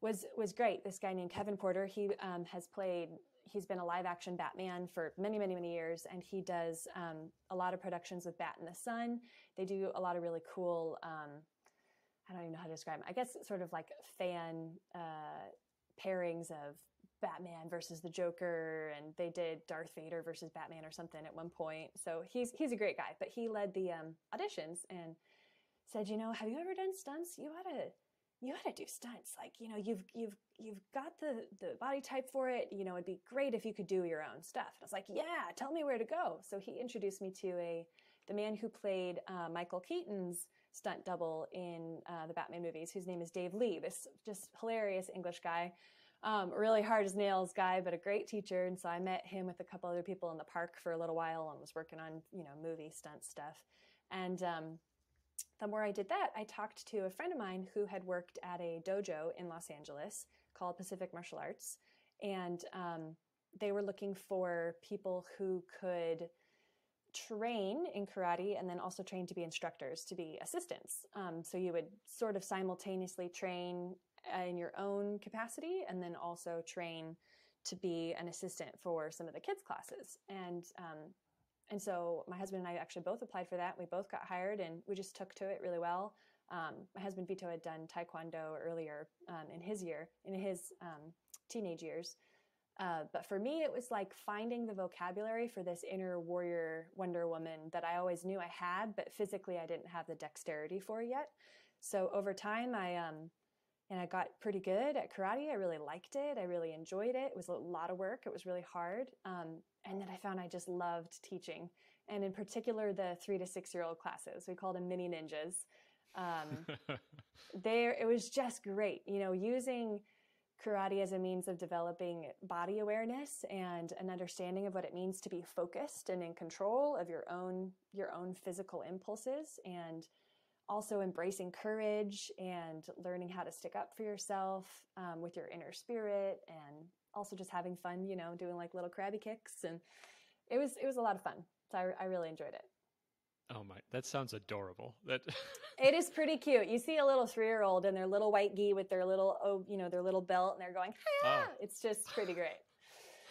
was was great this guy named kevin porter he um, has played he's been a live action batman for many many many years and he does um, a lot of productions with bat in the sun they do a lot of really cool um, i don't even know how to describe it i guess sort of like fan uh, pairings of Batman versus the Joker, and they did Darth Vader versus Batman or something at one point. So he's he's a great guy, but he led the um, auditions and said, you know, have you ever done stunts? You ought to you ought to do stunts. Like you know, you've you've you've got the the body type for it. You know, it'd be great if you could do your own stuff. And I was like, yeah, tell me where to go. So he introduced me to a the man who played uh, Michael Keaton's stunt double in uh, the Batman movies, whose name is Dave Lea. This just hilarious English guy um, really hard as nails guy, but a great teacher. And so I met him with a couple other people in the park for a little while and was working on, you know, movie stunt stuff. And um, the more I did that, I talked to a friend of mine who had worked at a dojo in Los Angeles called Pacific Martial Arts. And um, they were looking for people who could train in karate and then also train to be instructors, to be assistants. Um, so you would sort of simultaneously train in your own capacity and then also train to be an assistant for some of the kids classes and um, and so my husband and i actually both applied for that. We both got hired and we just took to it really well. Um, my husband vito had done taekwondo earlier um, in his year in his um, teenage years. Uh, but for me it was like finding the vocabulary for this inner warrior wonder woman that i always knew i had but physically i didn't have the dexterity for yet. So over time i um, and I got pretty good at karate. I really liked it. I really enjoyed it. It was a lot of work. It was really hard. Um, and then I found I just loved teaching, and in particular the three to six year old classes. We called them mini ninjas. Um, [LAUGHS] there, it was just great. You know, using karate as a means of developing body awareness and an understanding of what it means to be focused and in control of your own your own physical impulses and also embracing courage and learning how to stick up for yourself um, with your inner spirit and also just having fun you know doing like little crabby kicks and it was it was a lot of fun so i, I really enjoyed it oh my, that sounds adorable. That [LAUGHS] it is pretty cute you see a little three-year-old in their little white gi with their little oh you know their little belt and they're going Hiya! Oh. it's just pretty great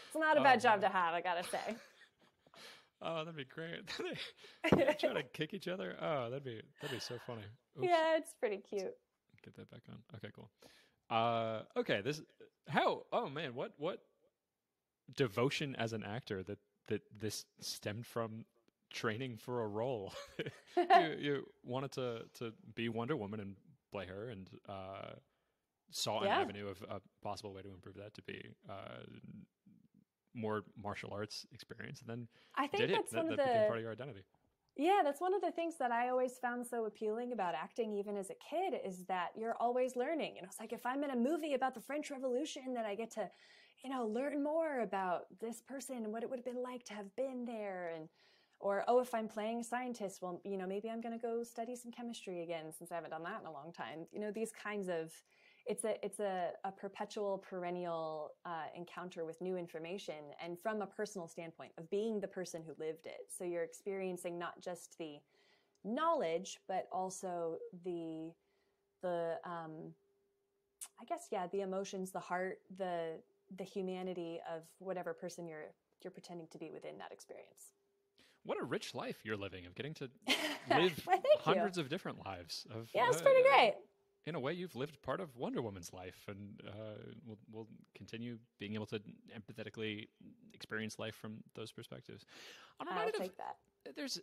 it's not a Oh, bad job man. to have i gotta say oh, that'd be great. [LAUGHS] They try to [LAUGHS] kick each other. Oh, that'd be that'd be so funny. Oops. yeah it's pretty cute Get that back on. Okay, cool. Uh, okay, this how? Oh man, what what devotion as an actor that that this stemmed from training for a role. [LAUGHS] you you wanted to to be Wonder Woman and play her, and uh, saw an Yeah. avenue of a possible way to improve that to be uh, more martial arts experience, and then i think did it. that's That, one of that became the part of your identity. Yeah, that's one of the things that I always found so appealing about acting, even as a kid, is that you're always learning. You know, it's like if I'm in a movie about the French Revolution, then I get to, you know, learn more about this person and what it would have been like to have been there. And, or, oh, if I'm playing a scientist, well, you know, maybe I'm going to go study some chemistry again since I haven't done that in a long time. You know, these kinds of, it's a it's a, a perpetual perennial uh, encounter with new information and from a personal standpoint of being the person who lived it so you're experiencing not just the knowledge but also the the um, i guess yeah the emotions the heart the the humanity of whatever person you're you're pretending to be within that experience What a rich life you're living of getting to [LAUGHS] live thank you. hundreds of different lives. Of yeah it's uh, pretty great in a way, you've lived part of Wonder Woman's life, and uh, we'll, we'll continue being able to empathetically experience life from those perspectives. I'm i'll take of that there's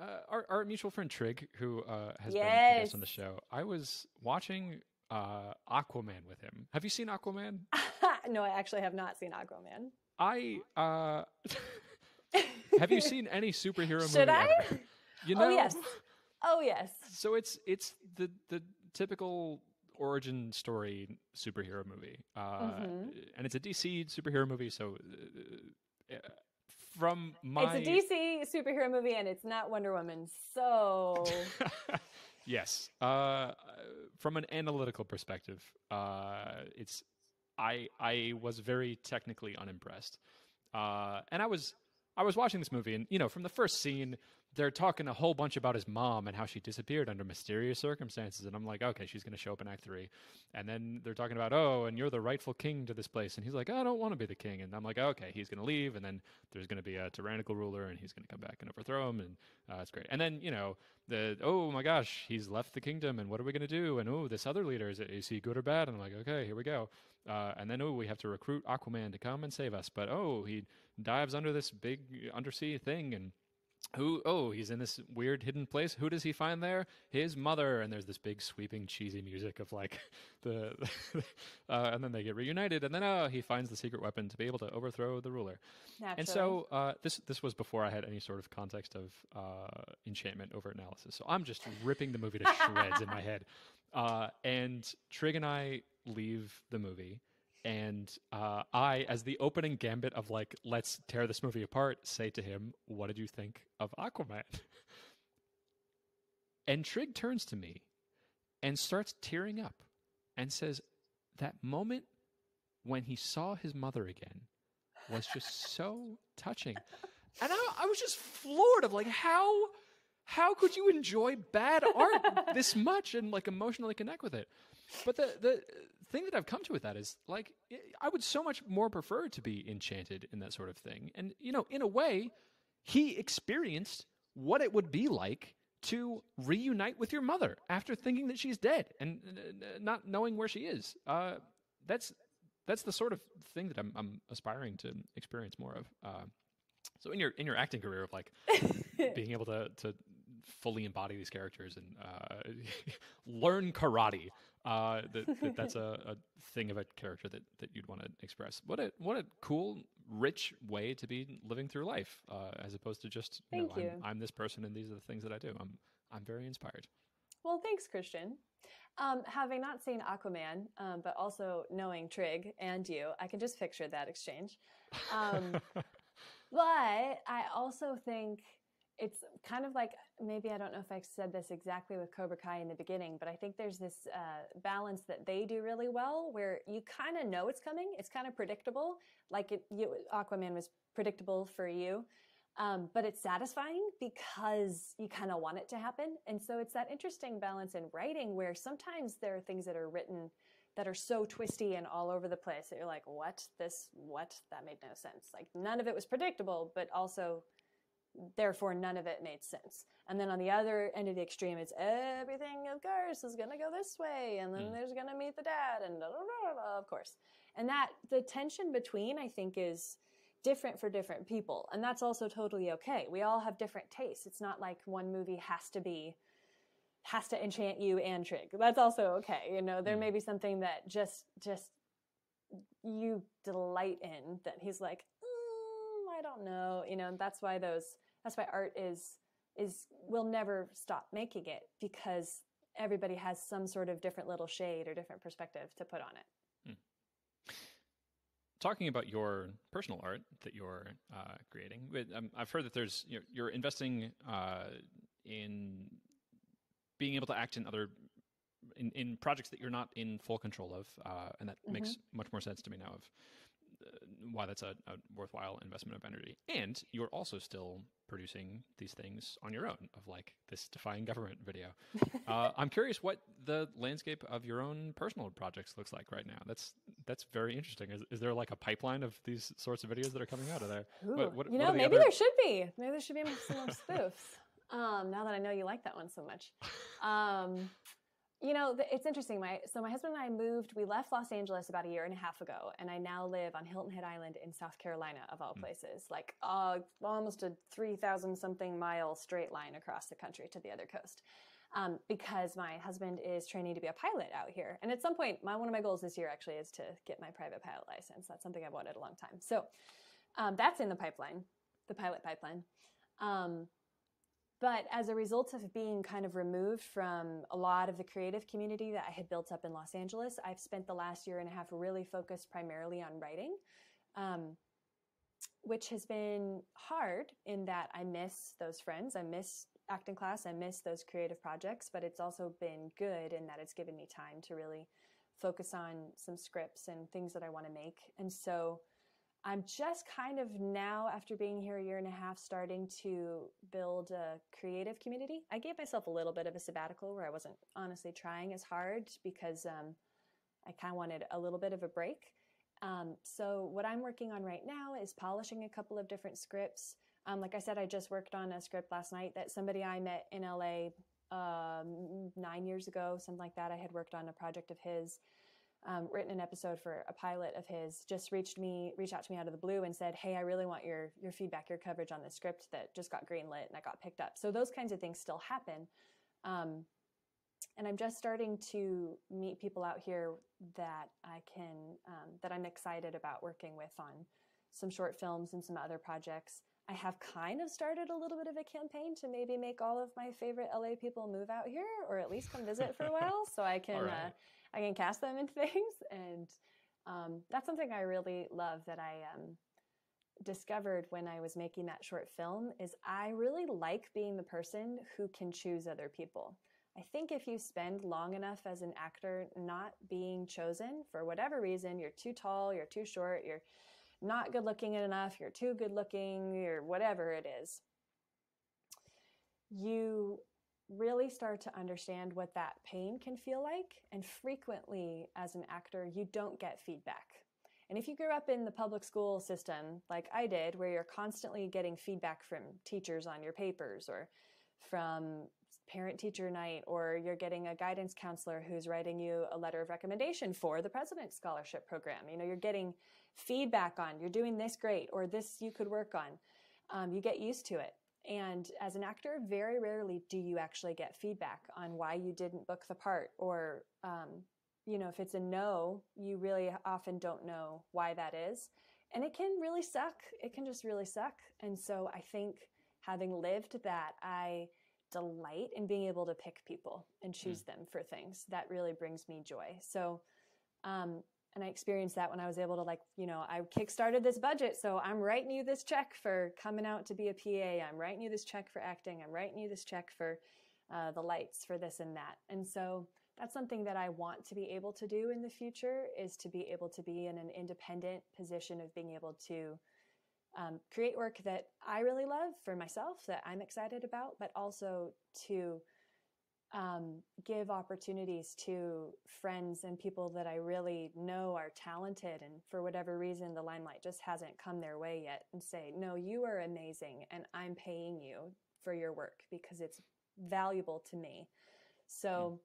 uh, our our mutual friend Trig, who uh, has been a guest on the show. I was watching uh, Aquaman with him. Have you seen Aquaman? [LAUGHS] no i actually have not seen aquaman I uh, [LAUGHS] have you seen any superhero [LAUGHS] movie? Should I? ever? You know, oh yes oh yes so it's it's the the typical origin story superhero movie, uh, Mhm. and it's a DC superhero movie. So, uh, uh, from my It's a DC superhero movie, and it's not Wonder Woman. So [LAUGHS] yes, uh, from an analytical perspective, uh, it's I I was very technically unimpressed, uh, and I was I was watching this movie, and you know, from the first scene, they're talking a whole bunch about his mom and how she disappeared under mysterious circumstances, and I'm like, okay, she's going to show up in Act Three, and then they're talking about, oh, and you're the rightful king to this place, and he's like, I don't want to be the king, and I'm like, okay, he's going to leave, and then there's going to be a tyrannical ruler, and he's going to come back and overthrow him, and uh, it's great, and then you know, the oh my gosh, he's left the kingdom, and what are we going to do? And oh, this other leader is is he good or bad? And I'm like, okay, here we go. Uh, and then oh, we have to recruit Aquaman to come and save us, but oh, he dives under this big undersea thing and who oh he's in this weird hidden place who does he find there his mother and there's this big sweeping cheesy music of like [LAUGHS] the [LAUGHS] uh, and then they get reunited and then oh he finds the secret weapon to be able to overthrow the ruler naturally. and so uh, this this was before I had any sort of context of uh, enchantment over analysis. So I'm just ripping the movie to shreds in my [LAUGHS] head. Uh, and Trig and I leave the movie, and uh, I, as the opening gambit of like let's tear this movie apart, say to him, "What did you think of Aquaman?" [LAUGHS] And Trig turns to me and starts tearing up and says, "That moment when he saw his mother again." was just so touching. And I, I was just floored of like how how could you enjoy bad art this much and like emotionally connect with it? But the the thing that I've come to with that is like I would so much more prefer to be enchanted in that sort of thing. And you know, in a way, he experienced what it would be like to reunite with your mother after thinking that she's dead and uh, not knowing where she is. Uh, that's that's the sort of thing that I'm, I'm aspiring to experience more of. Uh, so in your in your acting career of like [LAUGHS] being able to to fully embody these characters and uh, [LAUGHS] learn karate, uh, that, that [LAUGHS] that's a, a thing of a character that, that you'd want to express. What a what a cool, rich way to be living through life, uh, as opposed to just you Thank know, you. I'm, I'm this person and these are the things that I do. I'm I'm very inspired. Well, thanks, Christian. Um, having not seen Aquaman, um, but also knowing Trig and you, I can just picture that exchange. Um, [LAUGHS] but I also think it's kind of like maybe I don't know if I said this exactly with Cobra Kai in the beginning, but I think there's this uh, balance that they do really well where you kind of know it's coming. It's kind of predictable, like it, you, Aquaman was predictable for you. Um, but it's satisfying because you kind of want it to happen. And so it's that interesting balance in writing where sometimes there are things that are written that are so twisty and all over the place that you're like, what? This, what? That made no sense. Like none of it was predictable, but also therefore none of it made sense. And then on the other end of the extreme, it's everything, of course, is going to go this way. And then Mm. there's going to meet the dad and of course. And that the tension between, I think, is different for different people. And that's also totally okay. We all have different tastes. It's not like one movie has to be has to enchant you and Trig. That's also okay. You know, there Mm. may be something that just just you delight in that he's like, mm, I don't know. You know, and that's why those that's why art is is we'll never stop making it because everybody has some sort of different little shade or different perspective to put on it. talking about your personal art that you're uh, creating, um, I've heard that there's you're, you're investing uh, in being able to act in other in, in projects that you're not in full control of, uh, and that makes much more sense to me now of why that's a, a worthwhile investment of energy. And you're also still producing these things on your own, of like this defying government video. [LAUGHS] uh, I'm curious what the landscape of your own personal projects looks like right now. That's that's very interesting. Is, is there like a pipeline of these sorts of videos that are coming out of there? Ooh, What- what- you know, maybe other- there should be. Maybe there should be some more [LAUGHS] spoofs. Um, now that I know you like that one so much. [LAUGHS] Um, you know, it's interesting. My so my husband and I moved. We left Los Angeles about a year and a half ago, and I now live on Hilton Head Island in South Carolina, of all Mm. places. Like uh, almost a three thousand something mile straight line across the country to the other coast. Um, because my husband is training to be a pilot out here, and at some point, my one of my goals this year actually is to get my private pilot license. That's something I've wanted a long time. So um, that's in the pipeline, the pilot pipeline. Um, but as a result of being kind of removed from a lot of the creative community that I had built up in Los Angeles, I've spent the last year and a half really focused primarily on writing, um, which has been hard in that I miss those friends. I miss acting class. I miss those creative projects, but it's also been good in that it's given me time to really focus on some scripts and things that I want to make. And so I'm just kind of now, after being here a year and a half, starting to build a creative community. I gave myself a little bit of a sabbatical where I wasn't honestly trying as hard because um, I kind of wanted a little bit of a break. Um, so, what I'm working on right now is polishing a couple of different scripts. Um, like I said, I just worked on a script last night that somebody I met in LA um, nine years ago, something like that. I had worked on a project of his um, written an episode for a pilot of his, just reached me, reached out to me out of the blue and said, "Hey, I really want your your feedback, your coverage on the script that just got greenlit and I got picked up." So those kinds of things still happen, um, and I'm just starting to meet people out here that I can um, that I'm excited about working with on some short films and some other projects. I have kind of started a little bit of a campaign to maybe make all of my favorite LA people move out here, or at least come visit for a while, so I [LAUGHS] can. Right. Uh, I can cast them in [LAUGHS] things. And um, that's something I really love that I um, discovered when I was making that short film is I really like being the person who can choose other people. I think if you spend long enough as an actor not being chosen for whatever reason, you're too tall, you're too short, you're not good looking enough, you're too good looking, you're whatever it is, you really start to understand what that pain can feel like. And frequently, as an actor, you don't get feedback. And if you grew up in the public school system, like I did, where you're constantly getting feedback from teachers on your papers or from parent teacher night, or you're getting a guidance counselor who's writing you a letter of recommendation for the President's Scholarship Program, you know, you're getting feedback on, you're doing this great, or this you could work on. Um, you get used to it. And as an actor, very rarely do you actually get feedback on why you didn't book the part. Or, um, you know, if it's a no, you really often don't know why that is. And it can really suck. It can just really suck. And so I think having lived that, I delight in being able to pick people and choose mm. them for things. That really brings me joy. So, um, and I experienced that when I was able to like, you know, I kickstarted this budget. So I'm writing you this check for coming out to be a PA. I'm writing you this check for acting. I'm writing you this check for uh, the lights for this and that. And so that's something that I want to be able to do in the future is to be able to be in an independent position of being able to um, create work that I really love for myself, that I'm excited about, but also to um, give opportunities to friends and people that I really know are talented, and for whatever reason, the limelight just hasn't come their way yet, and say, No, you are amazing, and I'm paying you for your work because it's valuable to me. So,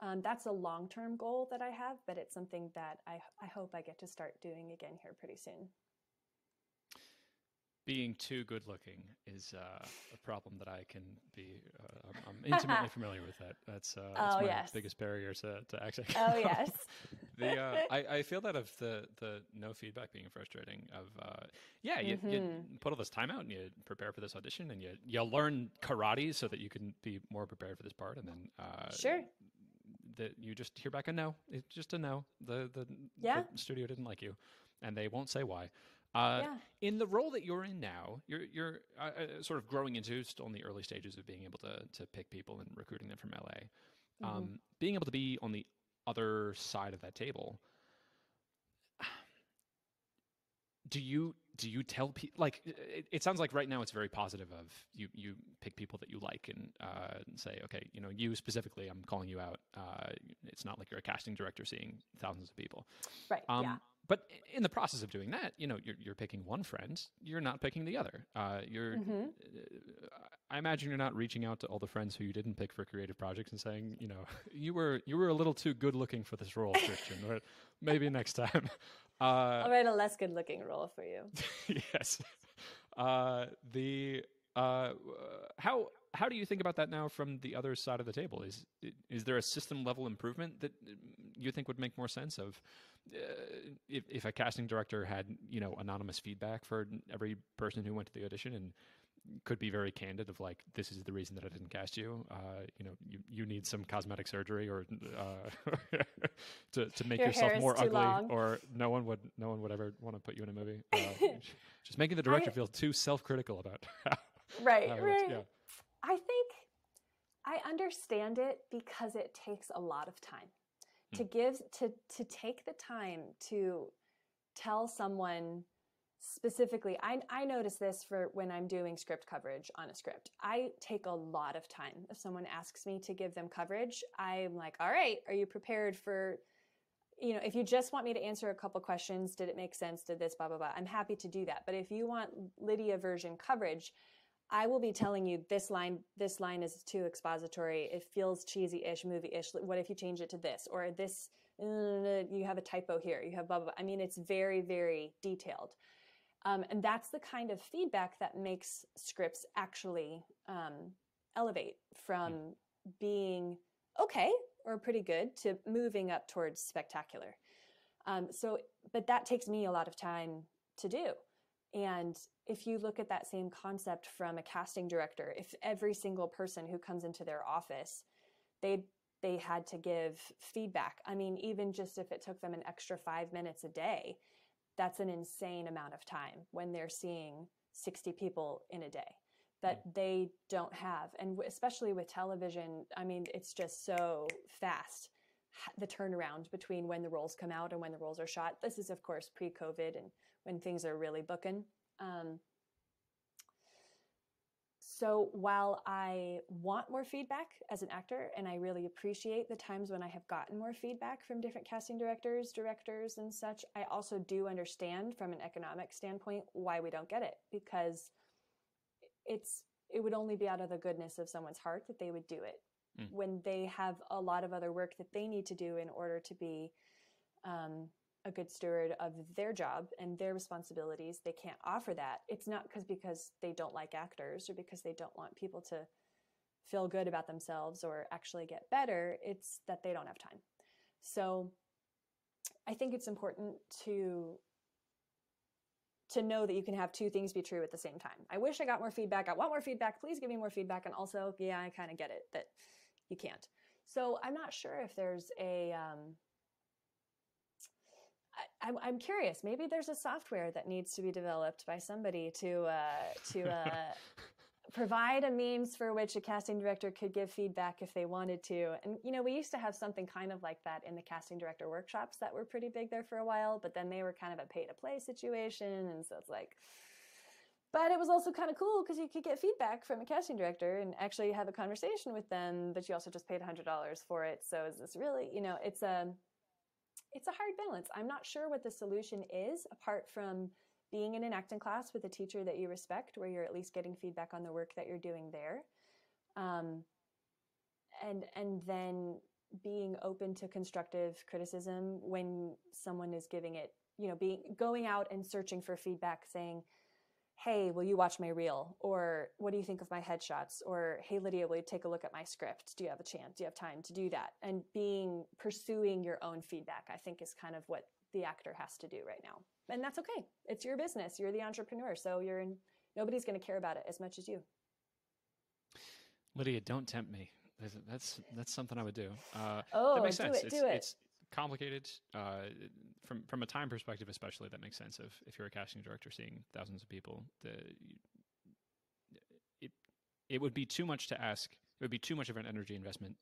um, that's a long term goal that I have, but it's something that I, I hope I get to start doing again here pretty soon being too good looking is uh, a problem that I can be. Uh, I'm, I'm, intimately [LAUGHS] familiar with that. That's, uh, that's oh, my yes. biggest barrier to, to acting. Oh yes. [LAUGHS] [LAUGHS] the uh, I, I feel that of the the no feedback being frustrating. Of uh, yeah, you, mm-hmm. you put all this time out and you prepare for this audition and you you learn karate so that you can be more prepared for this part and then uh, sure. That you just hear back a no. It's just a no. The the, yeah. the studio didn't like you, and they won't say why. Uh, yeah. In the role that you're in now, you're you're uh, uh, sort of growing into still in the early stages of being able to to pick people and recruiting them from LA. Mm-hmm. Um, being able to be on the other side of that table. Do you do you tell people like it, it, sounds like right now it's very positive of you you pick people that you like and, uh, and say okay you know you specifically I'm calling you out. Uh, it's not like you're a casting director seeing thousands of people. Right. Um, yeah but in the process of doing that, you know, you're, you're picking one friend, you're not picking the other. Uh, you're, mm-hmm. uh, I imagine you're not reaching out to all the friends who you didn't pick for creative projects and saying, you know, [LAUGHS] you were you were a little too good looking for this role, Christian, or [LAUGHS] maybe next time. [LAUGHS] Uh, I'll write a less good looking role for you. yes. Uh, the uh, how how do you think about that now from the other side of the table? Is is there a system level improvement that you think would make more sense of uh, if if a casting director had you know anonymous feedback for every person who went to the audition and could be very candid of like this is the reason that I didn't cast you. Uh, you know, you, you need some cosmetic surgery or uh, [LAUGHS] to to make Your yourself more ugly, long. or no one would no one would ever want to put you in a movie. [LAUGHS] Uh, just making the director I- feel too self critical about how, [LAUGHS] right, how right. Yeah. I think I understand it because it takes a lot of time to mm. give to to take the time to tell someone specifically I, I notice this for when i'm doing script coverage on a script. I take a lot of time. If someone asks me to give them coverage i'm like all right are you prepared for you know if you just want me to answer a couple questions did it make sense did this blah blah blah i'm happy to do that. But if you want lydia version coverage I will be telling you this line this line is too expository. It feels cheesy-ish, movie-ish. What if you change it to this or this uh, you have a typo here. You have blah blah. blah. I mean, it's very very detailed. Um, and that's the kind of feedback that makes scripts actually um, elevate from being okay or pretty good to moving up towards spectacular. Um, so, but that takes me a lot of time to do. And if you look at that same concept from a casting director, if every single person who comes into their office, they they had to give feedback. I mean, even just if it took them an extra 5 minutes a day, that's an insane amount of time when they're seeing 60 people in a day that mm. they don't have. And especially with television, I mean, it's just so fast the turnaround between when the roles come out and when the roles are shot. This is, of course, pre COVID and when things are really booking. Um, so while I want more feedback as an actor, and I really appreciate the times when I have gotten more feedback from different casting directors, directors, and such, I also do understand from an economic standpoint why we don't get it because it's it would only be out of the goodness of someone's heart that they would do it Mm. when they have a lot of other work that they need to do in order to be um, a good steward of their job and their responsibilities they can't offer that. It's not because because they don't like actors or because they don't want people to feel good about themselves or actually get better it's that they don't have time. So i think it's important to to know that you can have two things be true at the same time. I wish i got more feedback. I want more feedback. Please give me more feedback. And also yeah i kind of get it that you can't. So i'm not sure if there's a um, I'm, I'm curious. Maybe there's a software that needs to be developed by somebody to uh, to uh, [LAUGHS] provide a means for which a casting director could give feedback if they wanted to. And you know, we used to have something kind of like that in the casting director workshops that were pretty big there for a while, but then they were kind of a pay to play situation, and so it's like. But it was also kind of cool because you could get feedback from a casting director and actually have a conversation with them, but you also just paid $100 for it. So is this really, you know, it's a it's a hard balance. I'm not sure what the solution is apart from being in an acting class with a teacher that you respect, where you're at least getting feedback on the work that you're doing there, um, and and then being open to constructive criticism when someone is giving it. You know, being going out and searching for feedback, saying, "Hey, will you watch my reel?" or "What do you think of my headshots?" or "Hey, Lydia, will you take a look at my script? Do you have a chance? Do you have time to do that?" And being pursuing your own feedback, I think, is kind of what the actor has to do right now, and that's okay. It's your business. You're the entrepreneur, so you're in. Nobody's going to care about it as much as you. Lydia, don't tempt me. That's that's, something I would do. Uh, Oh, that makes do sense. it, it's, do it. it's complicated uh, from from a time perspective, especially. That makes sense. Of if you're a casting director seeing thousands of people, the it it would be too much to ask. It would be too much of an energy investment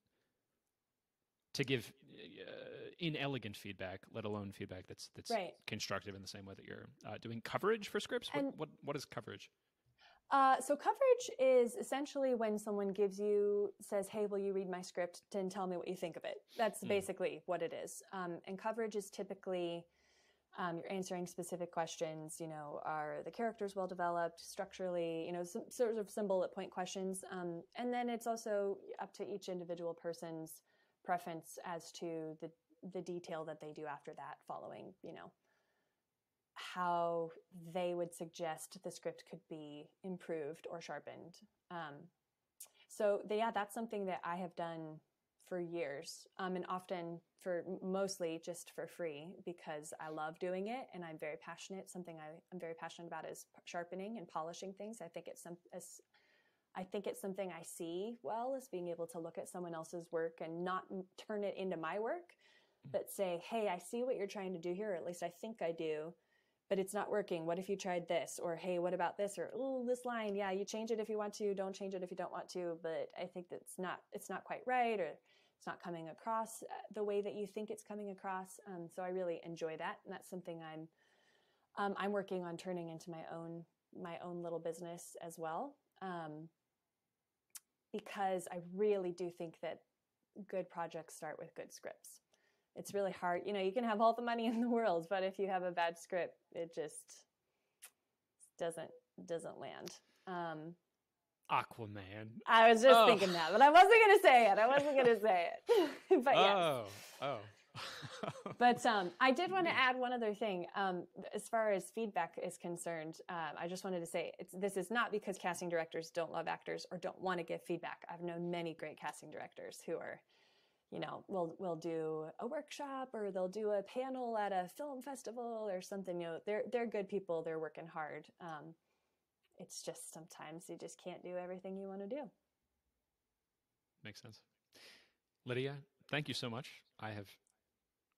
to give uh, inelegant feedback, let alone feedback that's that's Right. constructive in the same way that you're uh, doing coverage for scripts. What, what what is coverage? Uh, so coverage is essentially when someone gives you says, "Hey, will you read my script and tell me what you think of it?" That's Mm. basically what it is. Um, and coverage is typically um, you're answering specific questions. You know, are the characters well developed structurally? You know, some sort of some bullet point questions. Um, and then it's also up to each individual person's preference as to the the detail that they do after that, following you know how they would suggest the script could be improved or sharpened. Um, so, the, yeah, that's something that I have done for years, um, and often for mostly just for free because I love doing it and I'm very passionate. Something I, am very passionate about is sharpening and polishing things. I think it's some, as, I think it's something I see well as being able to look at someone else's work and not turn it into my work, mm. but say, "Hey, I see what you're trying to do here. Or at least I think I do." But it's not working. What if you tried this? Or hey, what about this? Or oh, this line, yeah, you change it if you want to. Don't change it if you don't want to. But I think that's not. It's not quite right, or it's not coming across uh, the way that you think it's coming across. Um, so I really enjoy that, and that's something I'm um, I'm working on turning into my own my own little business as well. Um, because I really do think that good projects start with good scripts. It's really hard. You know, you can have all the money in the world, but if you have a bad script, it just doesn't doesn't land. Um, Aquaman. I was just oh. thinking that, but I wasn't going to say it. I wasn't going to say it. [LAUGHS] but yes. Oh, oh. [LAUGHS] but um, I did want to add one other thing. Um, as far as feedback is concerned, uh, I just wanted to say this is not because casting directors don't love actors or don't want to give feedback. I've known many great casting directors who are, you know, we'll we'll do a workshop or they'll do a panel at a film festival or something. You know, they're they're good people. They're working hard. Um, it's just sometimes you just can't do everything you want to do. Makes sense. Lydia, thank you so much. I have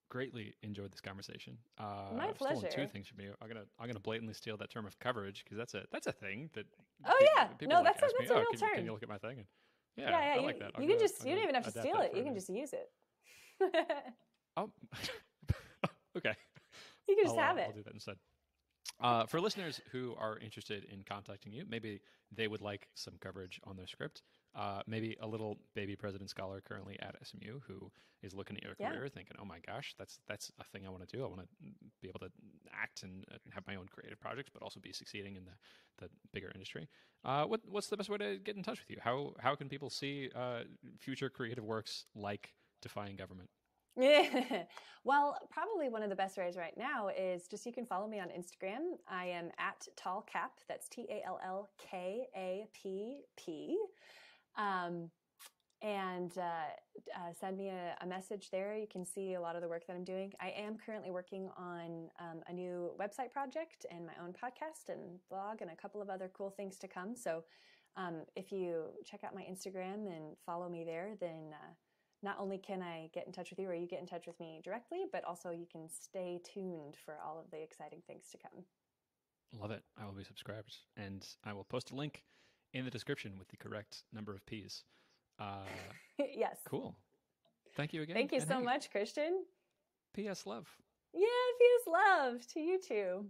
greatly enjoyed this conversation. Uh, My I've pleasure. Two things from you. I'm gonna I'm gonna blatantly steal that term of coverage because that's a that's a thing that. Oh people, yeah, people no, like that's a, that's me, a real can, term. Can you look at my thing? And, yeah, yeah, yeah. You, like that. You can just you don't even have to steal it. You can just use it. oh, [LAUGHS] [LAUGHS] okay. You can just I'll, have uh, it. I'll do that instead. Uh, for listeners who are interested in contacting you, maybe they would like some coverage on their script. Uh, maybe a little baby president scholar currently at SMU who is looking at your career, yeah. thinking, "Oh my gosh, that's that's a thing I want to do. I want to be able to act and, and, have my own creative projects, but also be succeeding in the, the bigger industry." Uh, what what's the best way to get in touch with you? How how can people see uh, future creative works like Defying Government? Yeah. [LAUGHS] well, probably one of the best ways right now is just you can follow me on Instagram. I am at tallkapp. That's T A L L K A P P. Um, and uh, uh, send me a, a, message there. You can see a lot of the work that I'm doing. I am currently working on um, a new website project and my own podcast and blog and a couple of other cool things to come. So um, if you check out my Instagram and follow me there, then uh, not only can I get in touch with you or you get in touch with me directly, but also you can stay tuned for all of the exciting things to come. Love it. I will be subscribed and I will post a link in the description with the correct number of P's. Uh, [LAUGHS] yes. Cool. Thank you again. Thank you so much, Christian. P.S. Love. Yeah, P.S. Love to you too.